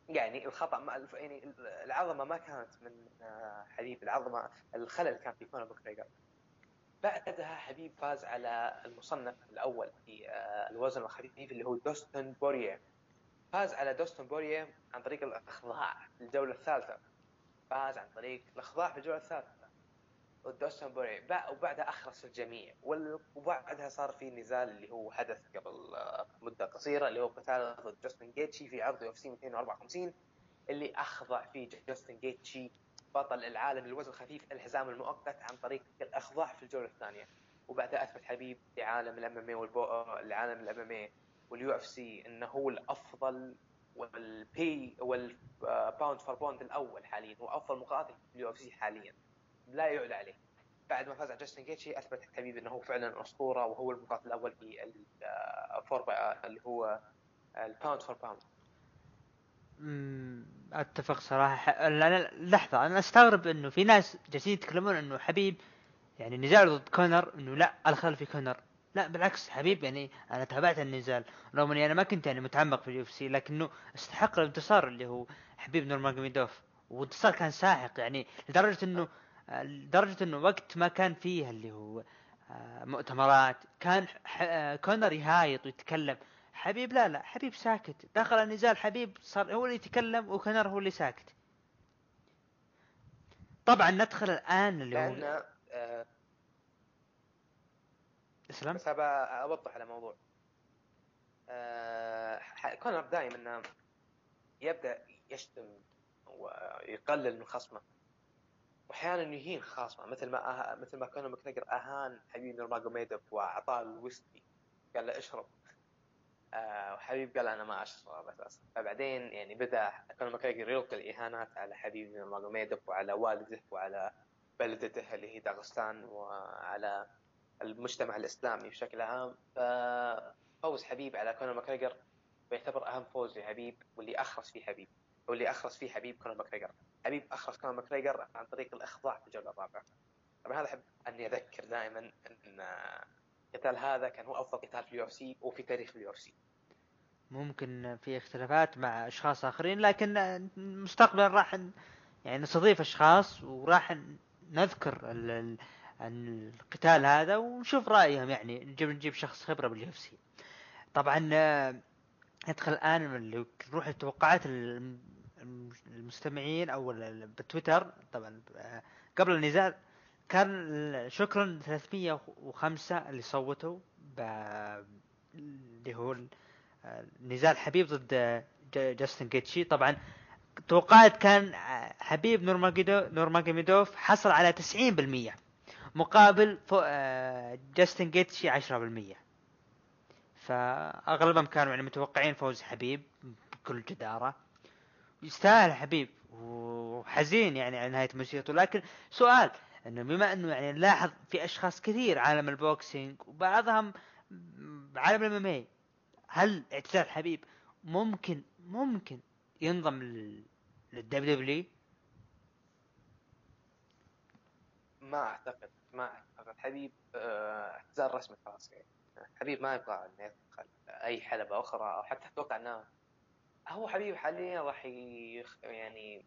يعني الخطأ ما يعني العظمة ما كانت من حبيب العظمة الخلل كان في كونر ماكريجر بعدها حبيب فاز على المصنف الأول في الوزن الخفيف اللي هو دوستن بورييه فاز على دوستن بورييه عن طريق الأخضاع في الجولة الثالثة. فاز عن طريق الأخضاع في الجولة الثالثة. ودوستن بورييه بع- وبعدها أخرس الجميع. وبعدها صار في نزال اللي هو حدث قبل آه، مدة قصيرة اللي هو قتال ضد جاستن جيتشي في عرض UFC 254 اللي أخضع فيه جاستن جيتشي بطل العالم للوزن الخفيف الحزام المؤقت عن طريق الأخضاع في الجولة الثانية. وبعدها أثبت حبيب لعالم ال MMA والعالم ال MMA وال UFC إنه هو الأفضل والبي وال pound for pound الأول حاليا هو أفضل مقاتل في ال UFC حاليا. لا يعلى عليه. بعد ما فاز على جاستن جيتشي أثبت حبيب إنه هو فعلا أسطورة وهو المقاتل الأول في ال for اللي هو ال pound for pound أتفق صراحة. أنا لحظة أنا أستغرب إنه في ناس جالسين يتكلمون إنه حبيب يعني نزال ضد كونر إنه لا الخلل في كونر. لا بالعكس حبيب يعني أنا تابعت النزال رغم إني أنا ما كنت يعني متعمق في ال UFC لكنه استحق الانتصار اللي هو حبيب نورماجوميدوف والانتصار كان ساحق يعني لدرجة إنه لدرجة إنه وقت ما كان فيه اللي هو آه، مؤتمرات كان آه، كونر يهايط ويتكلم. حبيب لا لا حبيب ساكت. دخل النزال حبيب صار هو اللي يتكلم وكونر هو اللي ساكت. طبعا ندخل الآن اللي هو آه، اسلم بس أبى أوضح على موضوع آه، كونر دائما يبدأ يشتم ويقلل من خصمه. واحيانا يهين خصمه مثل ما أه... مثل ما كونر ماكريجر أهان حبيب نورماجوميدوف وأعطاه الويسكي قال له اشرب. آه وحبيب قال أنا ما أشرب أساسا. فبعدين يعني بدأ كونر ماكريجر يلقي الاهانات على حبيب نورماجوميدوف وعلى والده وعلى بلدته اللي هي داغستان وعلى المجتمع الإسلامي بشكل عام ففوز حبيب على كونر ماكريجر يعتبر أهم فوز لحبيب واللي أخرس فيه حبيب واللي أخرس فيه حبيب كونر ماكريجر حبيب أخرس كونر ماكريجر عن طريق الإخضاع في الجولة الرابعة. طبعا هذا أحب أني أذكر دائما أن القتال هذا كان هو أفضل قتال في ال UFC وفي تاريخ ال UFC. ممكن في اختلافات مع أشخاص آخرين لكن مستقبلا راح يعني نستضيف أشخاص وراح نذكر ال- القتال هذا ونشوف رأيهم يعني نجيب نجيب شخص خبرة بال UFC. طبعا آه، ندخل الآن اللي نروح لتوقعات الم- الم- المستمعين أو بتويتر طبعا آه، قبل النزال كان شكرا 305 اللي صوتوا اللي هو ال- نزال حبيب ضد ج- جاستن جيتشي طبعا توقعت كان حبيب نورماجيدو نورماجوميدوف حصل على 90% مقابل جاستن جيتشي 10% فأغلبهم كانوا يعني متوقعين فوز حبيب بكل جدارة. يستاهل حبيب وحزين يعني على نهاية مسيرته لكن سؤال إنه بما إنه يعني نلاحظ في أشخاص كثير عالم ال boxing وبعضهم بعالم الـ MMA هل اعتزال حبيب ممكن ممكن ينضم لل WW ما أعتقد. ما حبيب آه، اعتزال رسمي خلاص يعني. حبيب ما يبغى إنه يدخل أي حلبة أخرى أو حتى أتوقع إنه هو حبيب حاليا راح يخ... يعني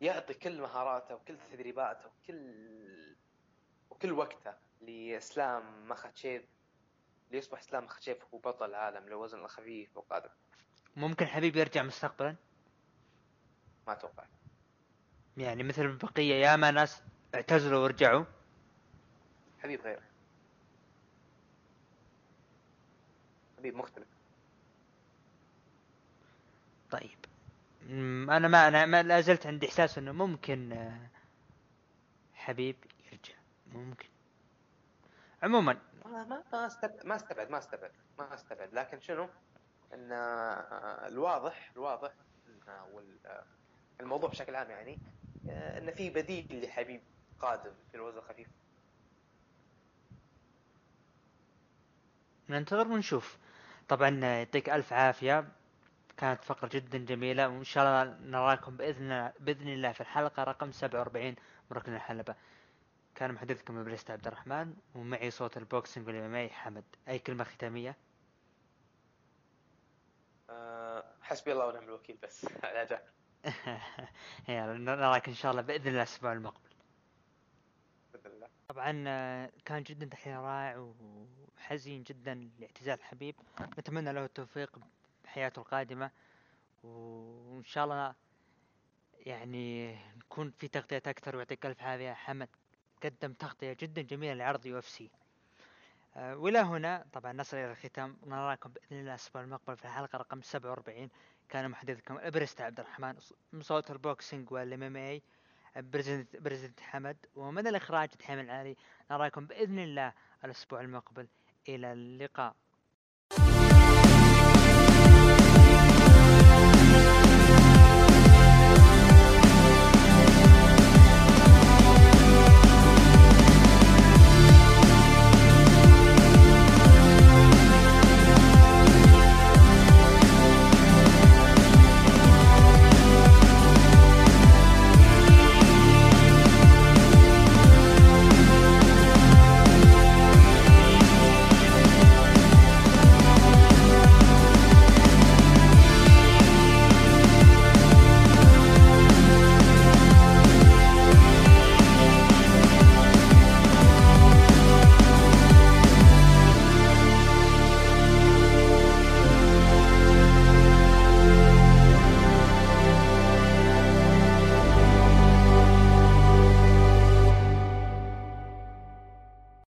يعطي كل مهاراته وكل تدريباته وكل وكل وقته لاسلام مخاتشيف ليصبح اسلام مخاتشيف هو بطل العالم للوزن الخفيف وقادم ممكن حبيب يرجع مستقبلا؟ ما أتوقع. يعني مثل البقيه ياما ناس اعتزلوا ورجعوا. حبيب غير. حبيب مختلف. طيب. أنا ما أنا ما لا زلت عندي إحساس إنه ممكن آه، حبيب يرجع. ممكن. عموما. ما ما استبعد ما استبعد ما استبعد ما أستبعد. لكن شنو؟ إن آه، الواضح الواضح آه، الموضوع بشكل عام يعني إن في بديل لحبيب قادم في الوزن الخفيف. ننتظر ونشوف. طبعا يعطيك ألف عافية. كانت فقرة جدا جميلة وإن شاء الله نراكم بإذن بإذن الله في الحلقة. رقم 47 من ركن الحلبة. كان محدثكم إبليس عبد الرحمن ومعي صوت البوكسينج والإمامي حمد. أي كلمة ختامية؟ آه، حسبي الله ونعم الوكيل بس على جاك يلا نراك إن شاء الله بإذن الله الأسبوع المقبل. طبعا كان جدا تحليل رائع وحزين جدا لاعتزال حبيب نتمنى له التوفيق بحياته القادمة. وإن شاء الله يعني نكون في تغطية أكثر. ويعطيك ألف عافية حمد. قدم تغطية جدا جميلة لعرض UFC. وإلى هنا طبعا نصل إلى الختام. نراكم بإذن الله الأسبوع المقبل في الحلقة رقم 47 كان محدثكم إبرست عبد الرحمن من صوت ال boxing وال MMA. بريزنت حمد. ومن الإخراج تحيم العالي نراكم بإذن الله الأسبوع المقبل. إلى اللقاء.